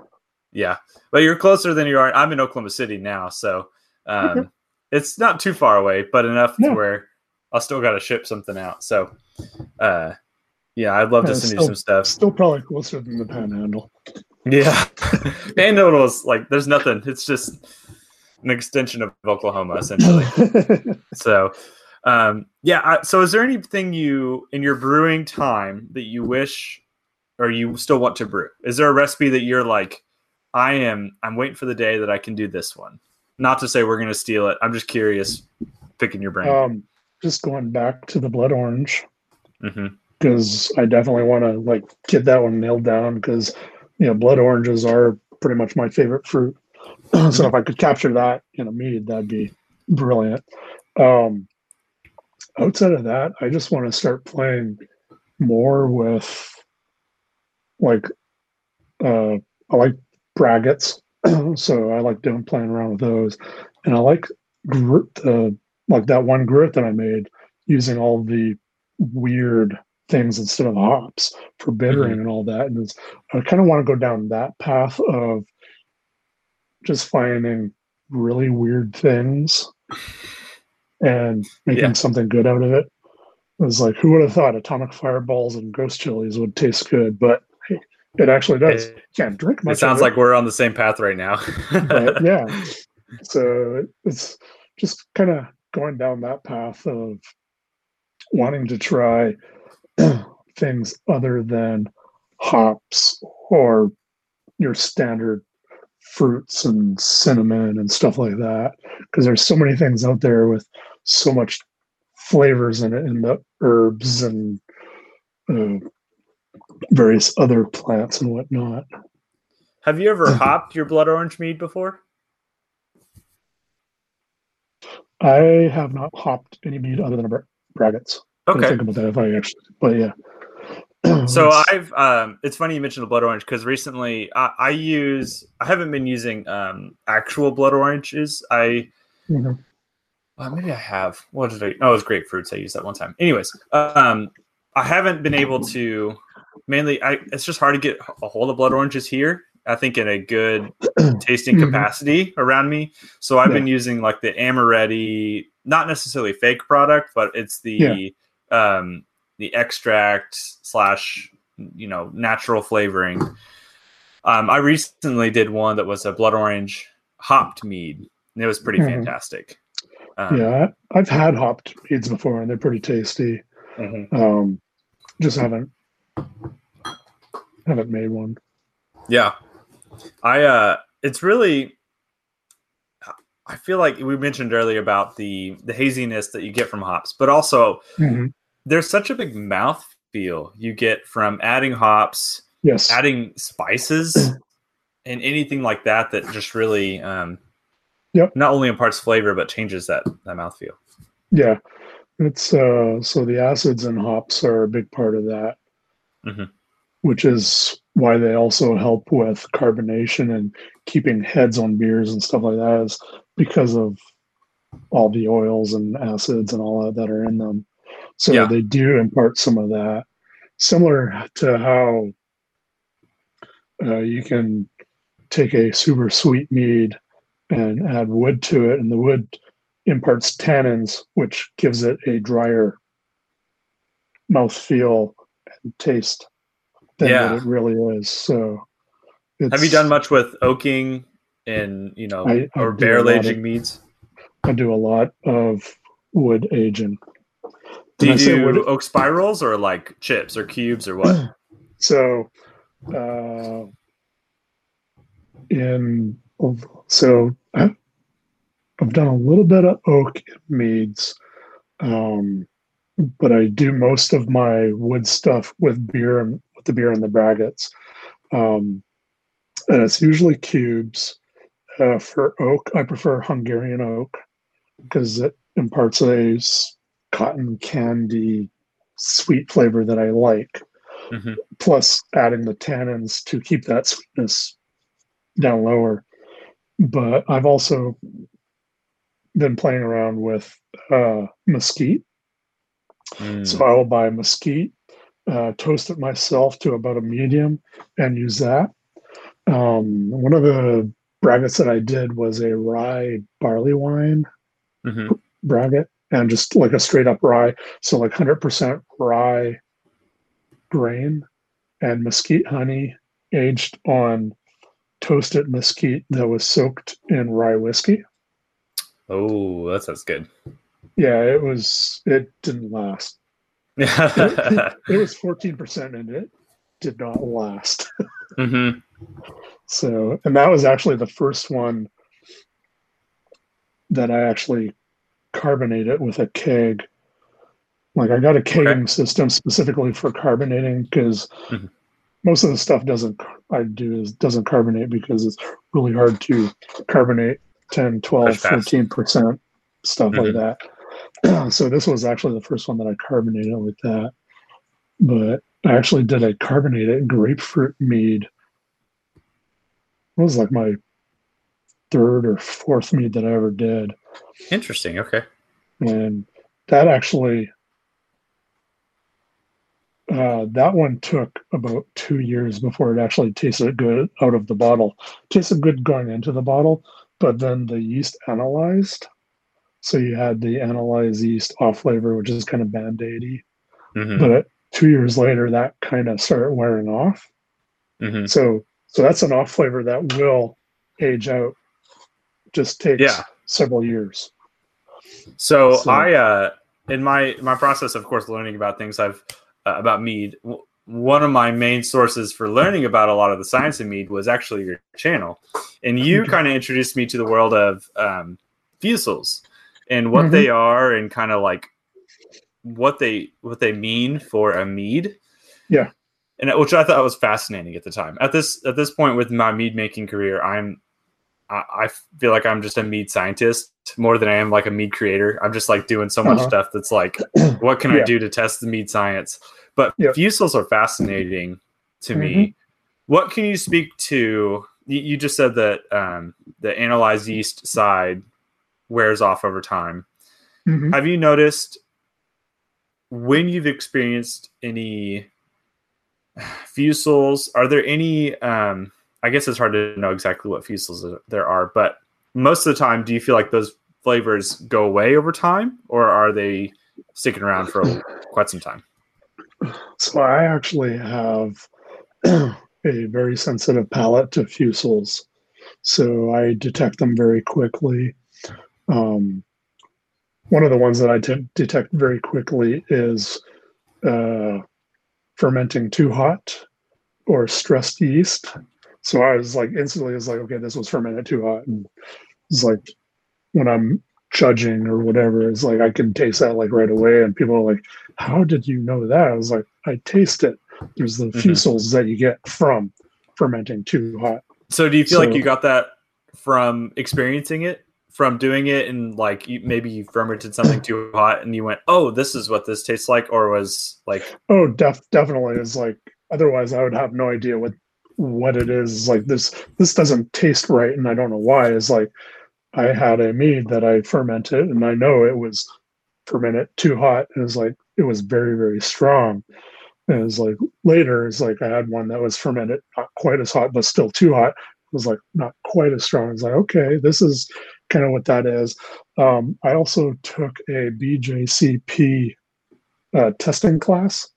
Yeah, but you're closer than you are. I'm in Oklahoma City now, so um, okay. it's not too far away, but enough to where I still got to ship something out. So, uh, yeah, I'd love yeah, to send still, you some stuff. Still probably closer than the Panhandle. Yeah, [laughs] Panhandle is like there's nothing. It's just an extension of Oklahoma essentially. [laughs] so, um, yeah. I, so, is there anything you in your brewing time that you wish or you still want to brew? Is there a recipe that you're like, I am, I'm waiting for the day that I can do this one? Not to say we're going to steal it. I'm just curious, picking your brain. um, just going back to the blood orange because I definitely want to like get that one nailed down because you know blood oranges are pretty much my favorite fruit. [clears throat] so if I could capture that in a mead, that'd be brilliant. Um, outside of that, I just want to start playing more with like uh, I like braggots, [clears throat] so I like doing playing around with those, and I like gr- the like that one gruit that I made using all the weird things instead of hops for bittering mm-hmm. and all that. And it's, I kind of want to go down that path of just finding really weird things and making Yeah. something good out of it. It was like, who would have thought atomic fireballs and ghost chilies would taste good? But it actually does. It, Can't drink much. it sounds of like we're on the same path right now. [laughs] but yeah. [laughs] So it's just kind of going down that path of wanting to try [clears throat] things other than hops or your standard fruits and cinnamon and stuff like that because there's so many things out there with so much flavors in it in the herbs and uh, various other plants and whatnot Have you ever [clears throat] hopped your blood orange mead before? I have not hopped any mead other than a bra- braggots. I Okay. think about that if I actually, but yeah. [clears throat] So I've um, it's funny you mentioned the blood orange because recently I, I use I haven't been using um, actual blood oranges. I Mhm. well, maybe I have. What did I? Oh, it was grapefruits. I used that one time. Anyways, um, I haven't been able to. Mainly, I it's just hard to get a hold of blood oranges here. I think in a good [clears throat] tasting Mhm. capacity around me. So I've been using like the Amoretti, not necessarily fake product, but it's the um, the extract slash you know natural flavoring. Um, I recently did one that was a blood orange hopped mead, and it was pretty Mhm. fantastic. Um, yeah, I've had hopped meads before and they're pretty tasty. mhm. Um, just haven't haven't made one. Yeah. I uh it's really I feel like we mentioned earlier about the the haziness that you get from hops, but also Mhm. there's such a big mouth feel you get from adding hops, Yes, adding spices and anything like that that just really um Yep. not only imparts flavor but changes that that mouth feel. yeah, it's uh, so the acids and hops are a big part of that, Mhm. which is why they also help with carbonation and keeping heads on beers and stuff like that. Is because of all the oils and acids and all that that are in them. So Yeah. they do impart some of that, similar to how uh, you can take a super sweet mead and add wood to it, and the wood imparts tannins, which gives it a drier mouth feel and taste than Yeah. it really is. So, it's, Have you done much with oaking and you know I- I or barrel lot of- aging meads? I do a lot of wood aging. Do you do wood- oak spirals or like chips or cubes or what? [clears throat] So, uh, in so I've done a little bit of oak meads, um, but I do most of my wood stuff with beer and with the beer and the braggots, um, and it's usually cubes. Uh, for oak, I prefer Hungarian oak because it imparts a cotton candy sweet flavor that I like Mhm. plus adding the tannins to keep that sweetness down lower. But I've also been playing around with uh, mesquite. Mm. So I will buy mesquite, uh, toast it myself to about a medium, and use that. Um, one of the braggots that I did was a rye barley wine Mhm. braggot and just like a straight up rye. So like 100% rye grain and mesquite honey aged on toasted mesquite that was soaked in rye whiskey. Oh, that sounds good. Yeah, it was. It didn't last. It, it was [laughs] fourteen percent, and it did not last. [laughs] mm-hmm. So, and that was actually the first one that I actually carbonated with a keg. Like I got a kegging okay. system specifically for carbonating because mm-hmm. most of the stuff doesn't I do is doesn't carbonate because it's really hard to carbonate 10, 12, 14 percent stuff mm-hmm. like that. [clears throat] so this was actually the first one that I carbonated with that. But I actually did a carbonated grapefruit mead. It was like my third or fourth mead that I ever did. Interesting. Okay. And that actually, uh, that one took about two years before it actually tasted good out of the bottle. tasted good going into the bottle, but then the yeast autolyzed. So you had the Autolyzed yeast off flavor, which is kind of band aidy. Mm-hmm. But two years later, that kind of started wearing off. Mm-hmm. So so that's an off flavor that will age out. Just takes yeah. several years. So, so, I uh in my my process, of course, learning about things I've uh, about mead. W- one of my main sources for learning about a lot of the science of mead was actually your channel, and you [laughs] kind of introduced me to the world of um, fusels and what mm-hmm. they are, and kind of like what they what they mean for a mead. Yeah. And which I thought was fascinating at the time. At this at this point with my mead making career, I'm I, I feel like I'm just a mead scientist more than I am like a mead creator. I'm just like doing so much uh-huh. stuff that's like, [clears throat] what can yeah. I do to test the mead science? But yep. fusels are fascinating to mm-hmm. me. What can you speak to? You, you just said that um, the autolyzed yeast side wears off over time. Mm-hmm. Have you noticed when you've experienced any fusels, are there any? Um, I guess it's hard to know exactly what fusels there are, but most of the time, do you feel like those flavors go away over time, or are they sticking around for quite some time? So I actually have [clears throat] a very sensitive palate to fusels, so I detect them very quickly. Um, one of the ones that I detect very quickly is uh, fermenting too hot or stressed yeast. So I was like instantly, was like, okay, this was fermented too hot, and it's like when I'm judging or whatever, it's like I can taste that like right away, and people are like, "How did you know that?" I was like, "I taste it." There's the mm-hmm. fusels that you get from fermenting too hot. So do you feel so, like you got that from experiencing it? From doing it and like you, maybe you fermented something too hot and you went, oh, this is what this tastes like, or was like, oh, def- definitely is like. Otherwise, I would have no idea what what it is. Like this, this doesn't taste right, and I don't know why. Is like I had a mead that I fermented, and I know it was fermented too hot. It was like it was very very strong. And it was like later, it's like I had one that was fermented not quite as hot, but still too hot. It was like not quite as strong. It's like okay, this is kind of what that is. Um, I also took a BJCP uh, testing class,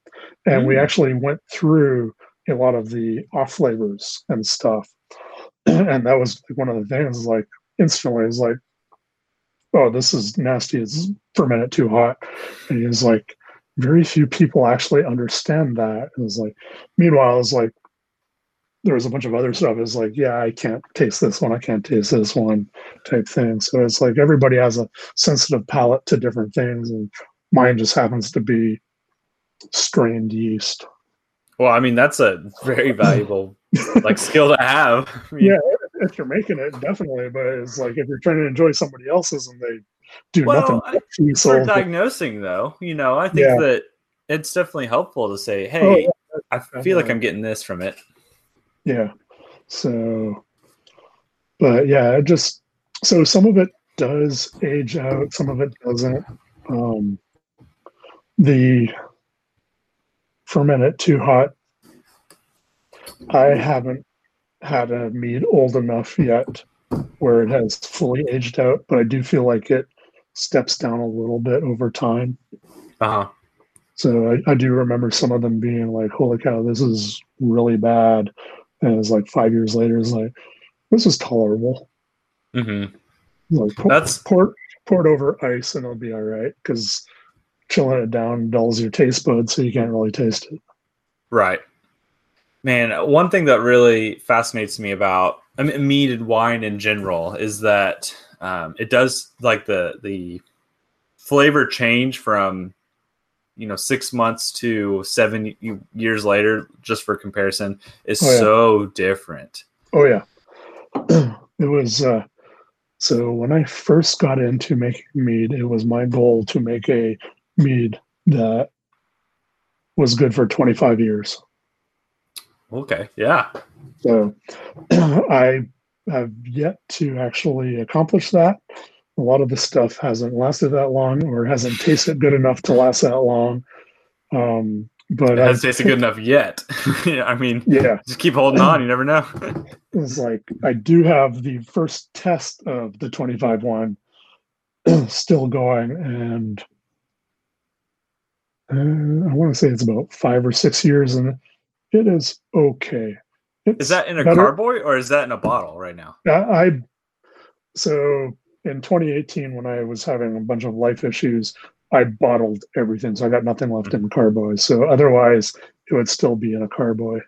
and mm. we actually went through a lot of the off flavors and stuff. [clears throat] and that was one of the things, like instantly, is like, oh, this is nasty. It's fermented too hot. And he was like, very few people actually understand that. It was like, meanwhile, it's like, there was a bunch of other stuff. It's like, yeah, I can't taste this one. I can't taste this one type thing. So it's like everybody has a sensitive palate to different things. And mine just happens to be strained yeast. Well, I mean, that's a very [laughs] valuable like skill to have. [laughs] I mean, yeah, if you're making it, definitely. But it's like if you're trying to enjoy somebody else's and they do well, nothing. For diagnosing, though, you know, I think yeah. that it's definitely helpful to say, oh, "Hey, oh, yeah. I feel like I'm getting this from it." Yeah. So, but yeah, it just so some of it does age out, some of it doesn't. Um, the ferment it too hot. I haven't had a mead old enough yet where it has fully aged out, but I do feel like it steps down a little bit over time. Uh huh. So I, I do remember some of them being like, "Holy cow, this is really bad," And it was like five years later, it's like, this is tolerable. Mm-hmm. Like pour, That's- pour, pour it over ice and it'll be all right because chilling it down dulls your taste buds so you can't really taste it. Right. Man, one thing that really fascinates me about I mean, mead and wine in general is that um, it does like the the flavor change from you know six months to seven years later, just for comparison, is Oh, yeah. so different. Oh yeah. [clears throat] it was uh so when I first got into making mead, it was my goal to make a mead that was good for 25 years. Okay, yeah, So [clears throat] I have yet to actually accomplish that. A lot of the stuff hasn't lasted that long or hasn't tasted good enough to last that long. Um, but it hasn't tasted good enough yet. [laughs] I mean, yeah, just keep holding on. You never know. [laughs] it's like I do have the first test of the 25 one [clears throat] still going, and uh, I want to say it's about five or six years, and it is okay. It's Is that in a better- carboy or is that in a bottle right now? I, I so in 2018 when I was having a bunch of life issues, I bottled everything, so I got nothing left in carboy. So otherwise, it would still be in a carboy.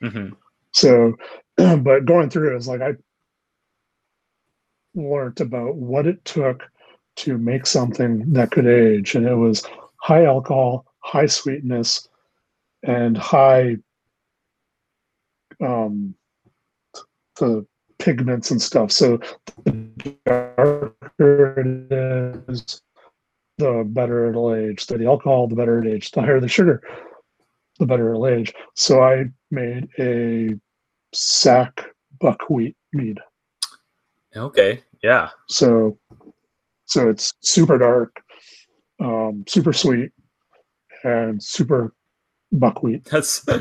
hmm So, [clears throat] but going through it is like I learned about what it took to make something that could age, and it was high alcohol, high sweetness, and high um the pigments and stuff. So the darker it is, the better it'll age. The alcohol, the better it age. The higher the sugar, the better it'll age. So I made a sack buckwheat mead. Okay, yeah. So so it's super dark, um, super sweet, and super buckwheat. That's [laughs]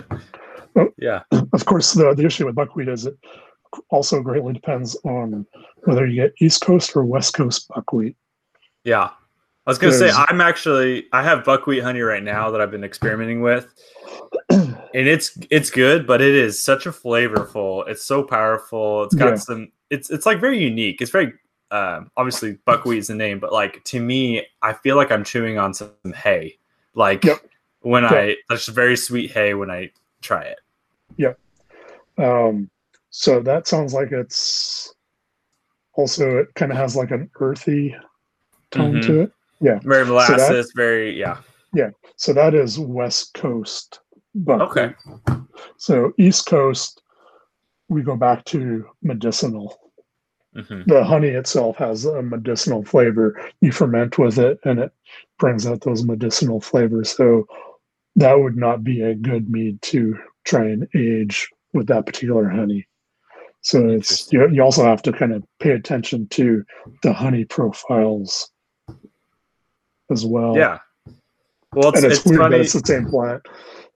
Oh. yeah. Of course, the, the issue with buckwheat is it also greatly depends on whether you get East Coast or West Coast buckwheat. Yeah. I was gonna say I'm actually I have buckwheat honey right now that I've been experimenting with. [clears throat] And it's it's good, but it is such a flavorful. It's so powerful. It's got Yeah. some it's it's like very unique. It's very um obviously buckwheat is the name, but like to me, I feel like I'm chewing on some hay. Like Yep. when Yeah. I that's very sweet hay when I try it. Yeah. Um, so that sounds like it's also it kind of has like an earthy tone Mhm. to it. Yeah. Very that- molasses, very yeah. Yeah. So that is West Coast but Okay. So East Coast, we go back to medicinal. hmm The honey itself has a medicinal flavor. You ferment with it, and it brings out those medicinal flavors. So that would not be a good mead to try and age with that particular honey. So it's you, you also have to kind of pay attention to the honey profiles as well. Yeah. Well, it's, and it's, it's weird funny. that it's the same plant,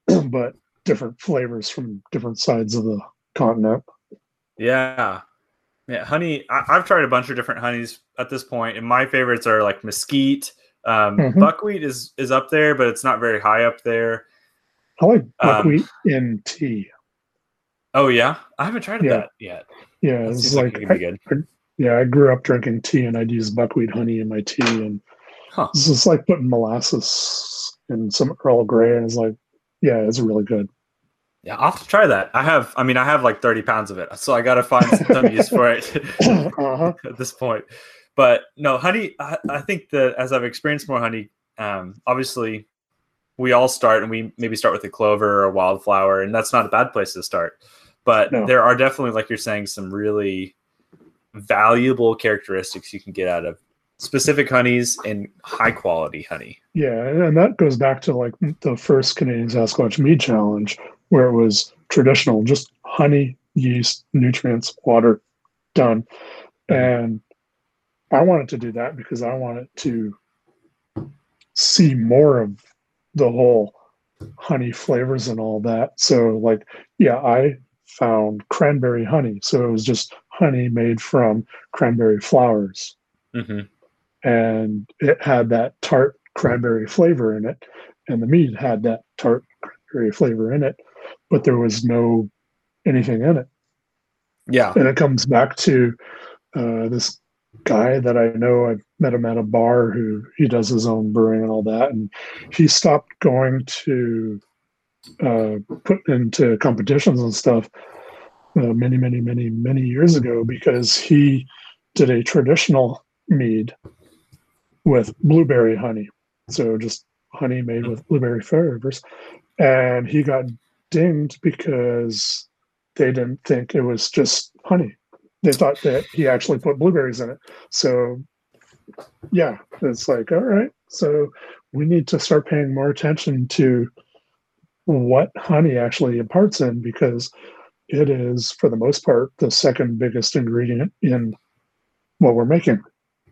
[clears throat] but different flavors from different sides of the continent. Yeah. Yeah. Honey, I, I've tried a bunch of different honeys at this point, and my favorites are like mesquite. Um, Mhm. Buckwheat is is up there, but it's not very high up there. I like Um, buckwheat in tea. Oh yeah, I haven't tried Yeah. that yet. Yeah, That it's like it be I- yeah, I grew up drinking tea, and I'd use buckwheat honey in my tea, and Huh. it's just like putting molasses in some Earl Grey, and it's like, yeah, it's really good. Yeah, I'll have to try that. I have, I mean, I have like 30 pounds of it, so I got to find some use for it [laughs] uh-huh. [laughs] at this point. But no, honey, I, I think that as I've experienced more honey, um, obviously we all start and we maybe start with a clover or a wildflower, and that's not a bad place to start. But No. there are definitely, like you're saying, some really valuable characteristics you can get out of specific honeys and high quality honey. Yeah, and that goes back to like the first Canadian Sasquatch Mead Challenge, where it was traditional, just honey, yeast, nutrients, water, done. And I wanted to do that because I wanted to see more of the whole honey flavors and all that. So, like, yeah, I found cranberry honey. So it was just honey made from cranberry flowers Mm-hmm. and it had that tart cranberry flavor in it, and the mead had that tart cranberry flavor in it, but there was no anything in it. Yeah. And it comes back to uh, this guy that I know. I met him at a bar who he does his own brewing and all that, and he stopped going to uh, put into competitions and stuff uh, many, many, many, many years ago because he did a traditional mead with blueberry honey. So just honey made with blueberry flavors. And he got dinged because they didn't think it was just honey. They thought that he actually put blueberries in it. So, yeah, it's like, all right. So we need to start paying more attention to what honey actually imparts in because it is, for the most part, the second biggest ingredient in what we're making.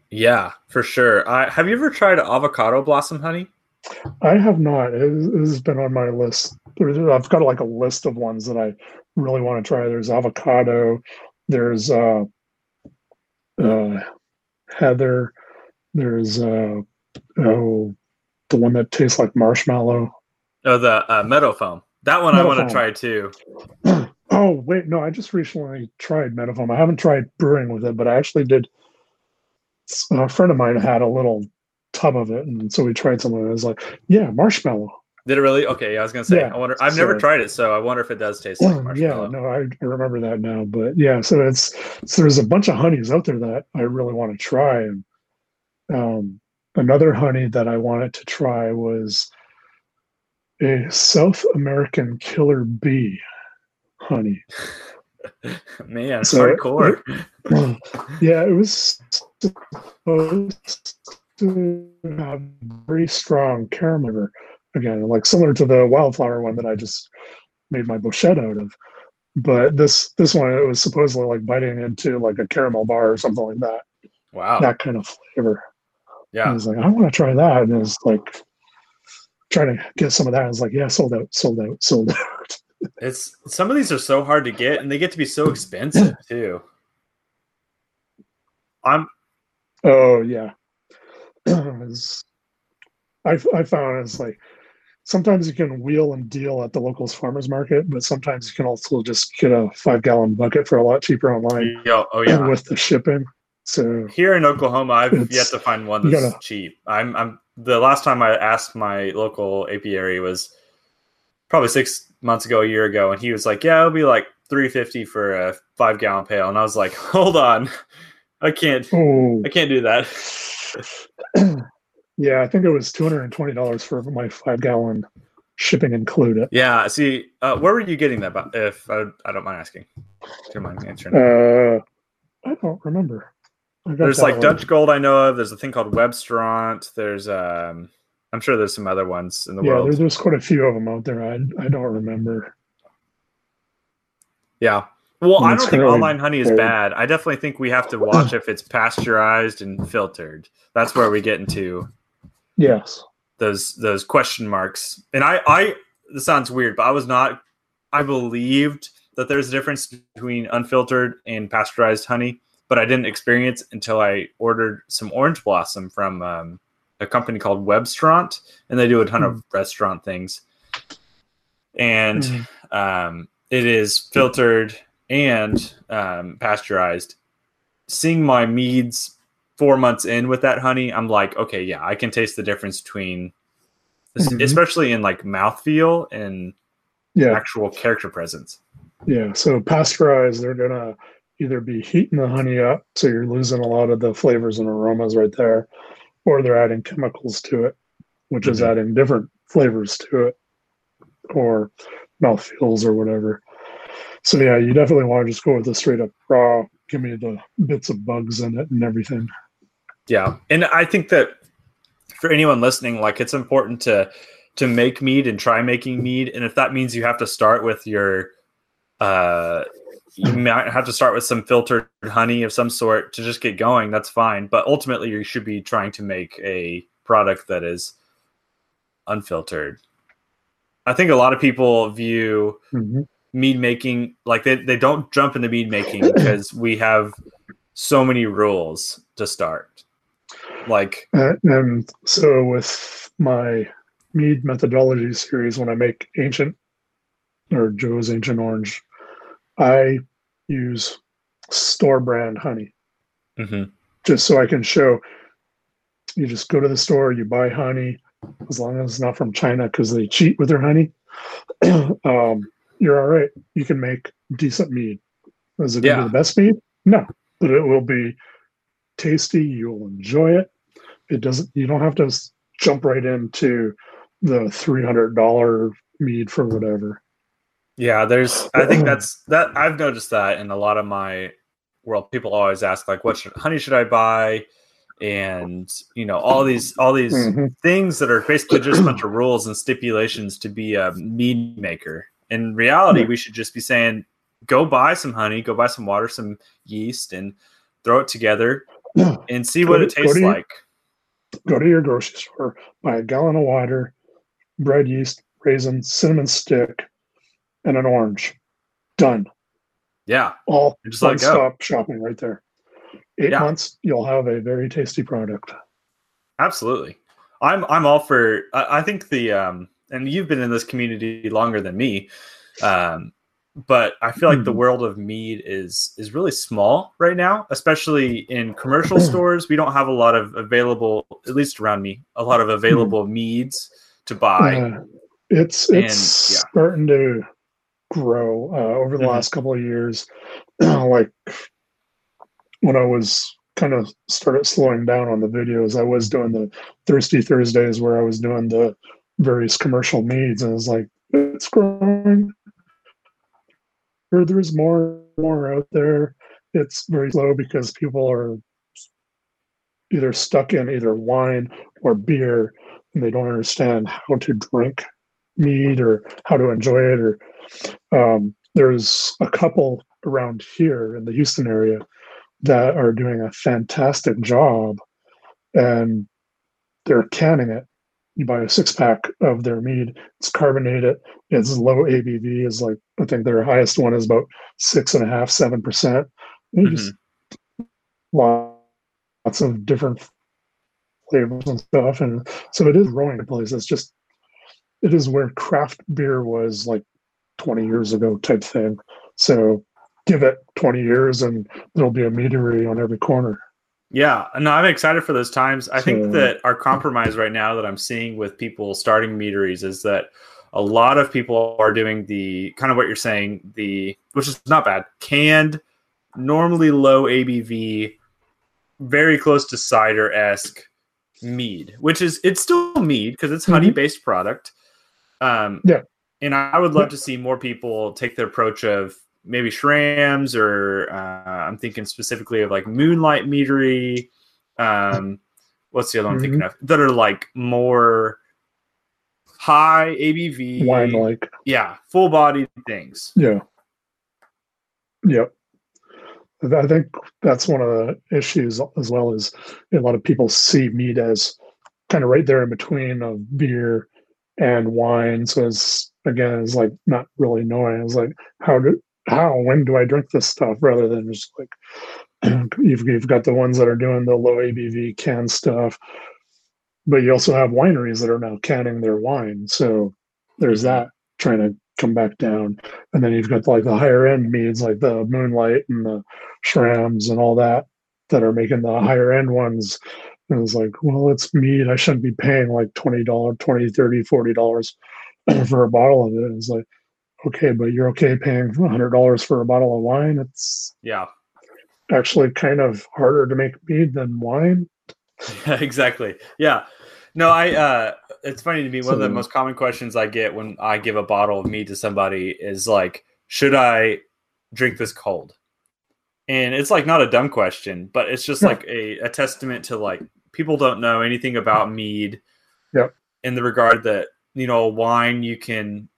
Yeah, for sure. I, have you ever tried avocado blossom honey? I have not. It, it has been on my list. There's, I've got like a list of ones that I really want to try. There's avocado. There's uh, uh, heather. There's uh, oh, the one that tastes like marshmallow. Oh, the uh, meadow foam. That one I want to try too. [clears throat] oh wait, no, I just recently tried meadow foam. I haven't tried brewing with it, but I actually did. A friend of mine had a little tub of it, and so we tried some of it. It was like, yeah, marshmallow. Did it really? Okay, I was gonna say. Yeah, I wonder. I've so, never tried it, so I wonder if it does taste like [clears throat] marshmallow. Yeah, no, I, I remember that now. But yeah, so it's so there's a bunch of honeys out there that I really want to try, and um, another honey that I wanted to try was a South American killer bee honey. [laughs] Man, so hardcore. It, yeah, it was supposed to have very strong caramel again, like similar to the wildflower one that I just made my bochet out of. But this this one it was supposedly like biting into like a caramel bar or something like that. Wow. That kind of flavor. Yeah. I was like, I want to try that. And it was like trying to get some of that. I was like, yeah, sold out, sold out, sold out. it's some of these are so hard to get and they get to be so expensive [laughs] too. I'm oh yeah. [clears throat] I I found it's like sometimes you can wheel and deal at the locals farmers market, but sometimes you can also just get a five gallon bucket for a lot cheaper online. Yeah, oh yeah, [clears throat] with the shipping. So here in Oklahoma, I've yet to find one that's gotta, cheap. I'm I'm the last time I asked my local apiary was probably six months ago, a year ago, and he was like, "Yeah, it'll be like three fifty for a five gallon pail," and I was like, [laughs] "Hold on, I can't, oh. I can't do that." [clears throat] yeah, I think it was two hundred and twenty dollars for my five gallon shipping included. Yeah. See, uh, where were you getting that? If I, I don't mind asking, do you mind answering? Uh, I don't remember. There's like one. Dutch Gold I know of. There's a thing called Webstaurant. There's um I'm sure there's some other ones in the yeah, world. Yeah, there's quite a few of them out there. I I don't remember. Yeah. Well, I don't think online honey is bad. I definitely think we have to watch if it's pasteurized and filtered. That's where we get into yes those those question marks. And I I this sounds weird, but I was not. I believed that there's a difference between unfiltered and pasteurized honey but I didn't experience until I ordered some orange blossom from um, a company called Webstaurant, and they do a ton mm. of hmm. restaurant things. And mm. um, it is filtered and um, pasteurized. Seeing my meads four months in with that honey, I'm like, okay, yeah, I can taste the difference between, mm-hmm. especially in like mouthfeel and yeah. actual character presence. Yeah. So pasteurized, they're gonna either be heating the honey up, so you're losing a lot of the flavors and aromas right there, or they're adding chemicals to it, which mm-hmm. is adding different flavors to it, or mouthfeels or whatever. So yeah, you definitely want to just go with the straight up raw. Give me the bits of bugs in it and everything. Yeah, and I think that for anyone listening, like it's important to to make mead and try making mead, and if that means you have to start with your uh you might have to start with some filtered honey of some sort to just get going. That's fine. But ultimately, you should be trying to make a product that is unfiltered. I think a lot of people view mm-hmm. mead making like they, they don't jump into mead making [clears throat] because we have so many rules to start. Like, uh, and so with my mead methodology series, when I make ancient or Joe's ancient orange I use store brand honey hmm just so I can show. You just go to the store, you buy honey, as long as it's not from China because they cheat with their honey. [clears throat] um, you're all right. You can make decent mead. Is it going to Yeah. be the best mead? No, but it will be tasty. You'll enjoy it. It doesn't. You don't have to jump right into the three hundred dollar mead for whatever. Yeah, there's. I think [clears throat] that's that. I've noticed that in a lot of my world, people always ask like, "What should, honey should I buy?" And you know, all these all these Mhm. things that are basically just a bunch of rules and stipulations to be a mead maker. In reality, we should just be saying, "Go buy some honey, go buy some water, some yeast, and throw it together [clears throat] and see what to- it go tastes your- like." Go to your grocery store, buy a gallon of water, bread yeast, raisin, cinnamon stick, and an orange. Done. Yeah, all just one stop shopping right there. Eight Yeah. months, you'll have a very tasty product. Absolutely. I'm I'm all for I, I think the um and you've been in this community longer than me. Um but I feel like the Mhm. world of mead is is really small right now, especially in commercial [clears throat] stores. We don't have a lot of available, at least around me, a lot of available meads to buy. Uh, it's And, it's yeah. starting to grow uh, over the Mhm. last couple of years. [clears throat] like when I was kind of started slowing down on the videos, I was doing the Thirsty Thursdays where I was doing the various commercial meads, and it's like it's growing. There's more and more out there. It's very slow because people are either stuck in either wine or beer, and they don't understand how to drink mead or how to enjoy it. Or um, there's a couple around here in the Houston area that are doing a fantastic job, and they're canning it. You buy a six pack of their mead. It's carbonated. It's low ABV. Is like I think their highest one is about six and a half, seven percent. Just lots of different flavors and stuff, and so it is growing in places. Just it is where craft beer was like 20 years ago type thing. So give it 20 years and there'll be a meadery on every corner. Yeah, no, I'm excited for those times. I think that our compromise right now that I'm seeing with people starting meaderies is that a lot of people are doing the kind of what you're saying, the which is not bad, canned, normally low ABV, very close to cider esque mead, which is it's still mead because it's mm-hmm. honey based product. Um, Yeah. and I would love to see more people take the approach of maybe Schramm's or uh, I'm thinking specifically of like Moonlight Meadery. Um, what's the other one I'm thinking of that are like more high ABV, Wine like, yeah, full bodied things. yeah. Yep. I think that's one of the issues as well as a lot of people see mead as kind of right there in between of beer and wine. So it's again, it's like not really knowing. It's like how do how when do I drink this stuff rather than just like [clears throat] you've you've got the ones that are doing the low ABV can stuff, but you also have wineries that are now canning their wine. So there's Mhm. that trying to come back down, and then you've got like the higher end meads like the Moonlight and the Schramm's and all that that are making the higher end ones. And was like, well, it's meat. I shouldn't be paying like $20, $20, $30, $40 [clears throat] for a bottle of it. And it's like, okay, but you're okay paying $100 for a bottle of wine. It's Yeah, actually kind of harder to make mead than wine. [laughs] exactly. Yeah. No, I uh it's funny to me one of the most common questions I get when I give a bottle of mead to somebody is like, should I drink this cold? And it's like not a dumb question, but it's just like a, a testament to like people don't know anything about mead. Yep. In the regard that, you know, wine you can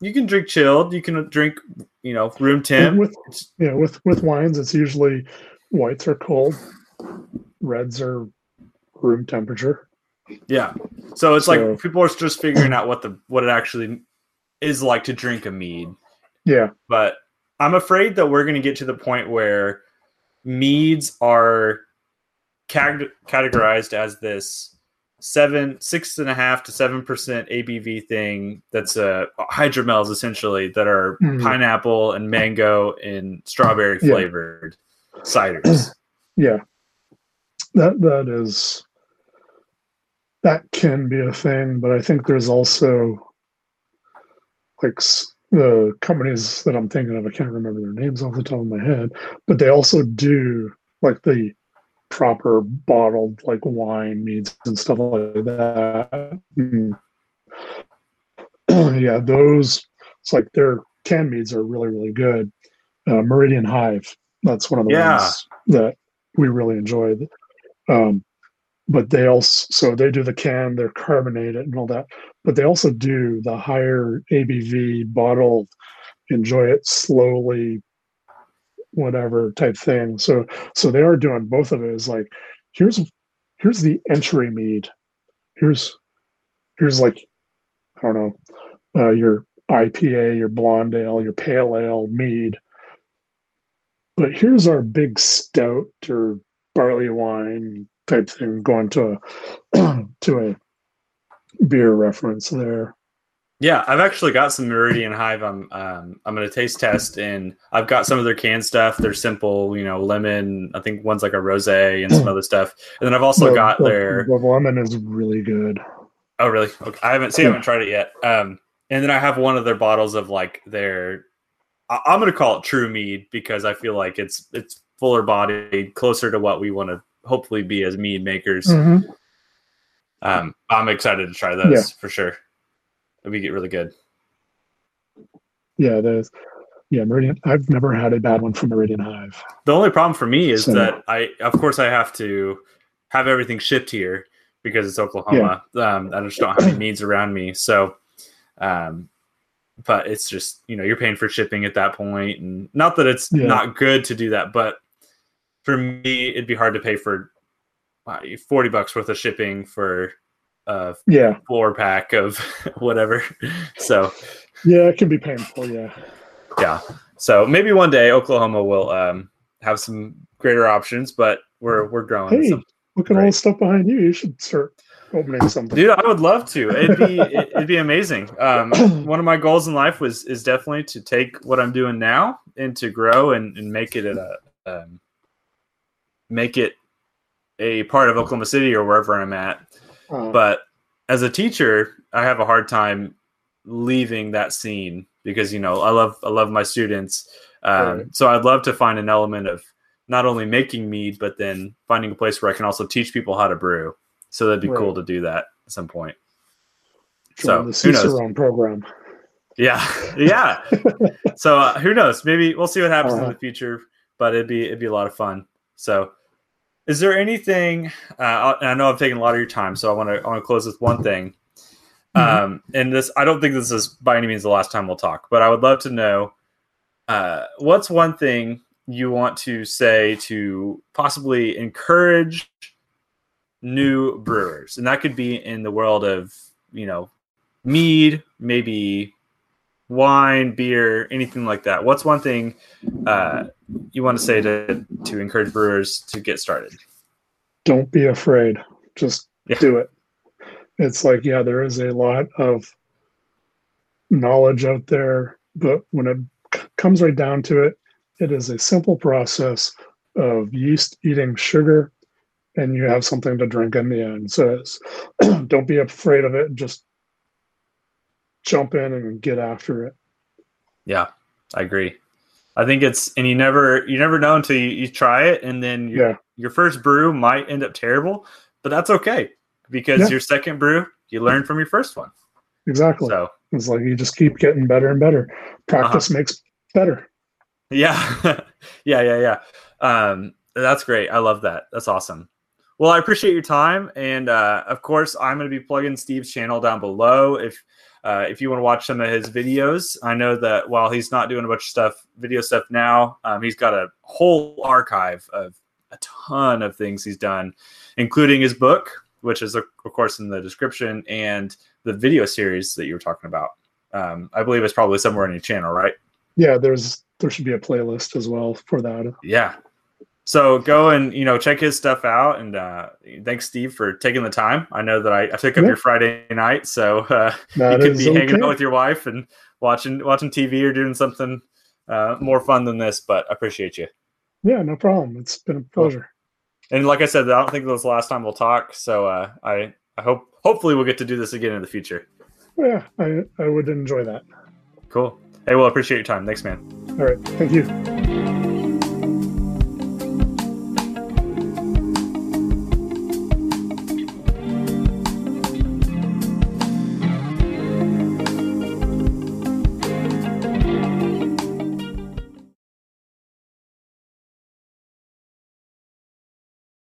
you can drink chilled, you can drink, you know, room temp. with yeah, with with wines, it's usually whites are cold, reds are room temperature. Yeah. So it's So- like people are just figuring out what the what it actually is like to drink a mead. Yeah, But I'm afraid that we're going to get to the point where meads are cag- categorized as this seven, six and a half to seven percent ABV thing. That's uh, hydromels essentially that are Mhm. pineapple and mango and strawberry Yeah. flavored ciders. [clears throat] Yeah, that that is that can be a thing, but I think there's also like the companies that I'm thinking of. I can't remember their names off the top of my head, but they also do like the proper bottled like wine meads and stuff like that. Mm. [clears throat] yeah, those it's like their canned meads are really really good. Uh, Meridian Hive, that's one of the Yeah. ones that we really enjoyed. Um, but they also so they do the can, they're carbonated and all that, but they also do the higher ABV bottled, enjoy it slowly, whatever type thing. So so they are doing both of it. Is like here's here's the entry mead. Here's here's like I don't know uh, your IPA, your blonde ale, your pale ale mead. But here's our big stout or barley wine type thing going to a [clears throat] to a beer reference there. Yeah, I've actually got some Meridian Hive. I'm um, I'm gonna taste test, and I've got some of their canned stuff. They're simple, you know, lemon. I think one's like a rosé and some other stuff. And then I've also The- got the- their. the lemon is really good. Oh, really? Okay. I haven't see. I haven't tried it yet. Um, and then I have one of their bottles of like their. I- I'm gonna call it True Mead because I feel like it's it's fuller bodied, closer to what we want to hopefully be as mead makers. Mhm. Um, I'm excited to try those Yeah. for sure. Be get really good. Yeah, there's yeah Meridian. I've never had a bad one from Meridian Hive. The only problem for me is So- that I, of course, I have to have everything shipped here because it's Oklahoma. Um, I just don't have any means around me. So, um, but it's just you know you're paying for shipping at that point, and not that it's Yeah. not good to do that, but for me, it'd be hard to pay for uh, forty bucks worth of shipping for a Yeah, four pack of [laughs] whatever. So yeah, it can be painful. Yeah, yeah. So maybe one day Oklahoma will um, have some greater options, but we're we're growing. Hey, some- look at all the stuff behind you. You should start opening something. Dude, I would love to. It'd be it- it'd be amazing. Um, [clears throat] one of my goals in life was is definitely to take what I'm doing now and to grow and, and make it a um, make it a part of Oklahoma City or wherever I'm at. Uh, But as a teacher, I have a hard time leaving that scene because you know I love I love my students. Um, Right. So I'd love to find an element of not only making mead, but then finding a place where I can also teach people how to brew. So that'd be cool to do that at some point. join so, the who knows? Cicerone program. Yeah, [laughs] yeah. [laughs] so uh, who knows? Maybe we'll see what happens in Uh-huh. the future, but it'd be it'd be a lot of fun. So, is there anything? Uh, I know I've taken a lot of your time, so I want to I want to close with one thing. Mhm. Um, and this I don't think this is by any means the last time we'll talk, but I would love to know uh, what's one thing you want to say to possibly encourage new brewers, and that could be in the world of you know mead, maybe wine, beer, anything like that. What's one thing uh, you want to say to to encourage brewers to get started? Don't be afraid. Just Yeah. do it. It's like, yeah, there is a lot of knowledge out there, but when it c- comes right down to it, it is a simple process of yeast eating sugar and you have something to drink in the end. So it's, [clears throat] don't be afraid of it. Just jump in and get after it. Yeah, I agree. I think it's and you never you never know until you, you try it, and then your Yeah. your first brew might end up terrible, but that's okay because Yeah. your second brew you learn from your first one. Exactly. So It's like you just keep getting better and better. Practice Uh-huh. makes better. yeah, [laughs] yeah, yeah, yeah. Um, that's great. I love that. That's awesome. Well, I appreciate your time, and uh, of course, I'm going to be plugging Steve's channel down below. If uh, if you want to watch some of his videos, I know that while he's not doing a bunch of stuff, video stuff now, um, he's got a whole archive of a ton of things he's done, including his book, which is of course in the description, and the video series that you were talking about. Um, I believe it's probably somewhere on your channel, right? Yeah, there's there should be a playlist as well for that. Yeah. So go and you know check his stuff out, and uh, thanks Steve for taking the time. I know that I, I took up Yeah. your Friday night, so uh, you That could be is hanging out with your wife and watching watching TV or doing something uh, more fun than this. But I appreciate you. Yeah, no problem. It's been a pleasure. And like I said, I don't think this is the last time we'll talk. So uh, I I hope hopefully we'll get to do this again in the future. Yeah, I, I would enjoy that. Cool. Hey, well, I appreciate your time. Thanks, man. All right. Thank you.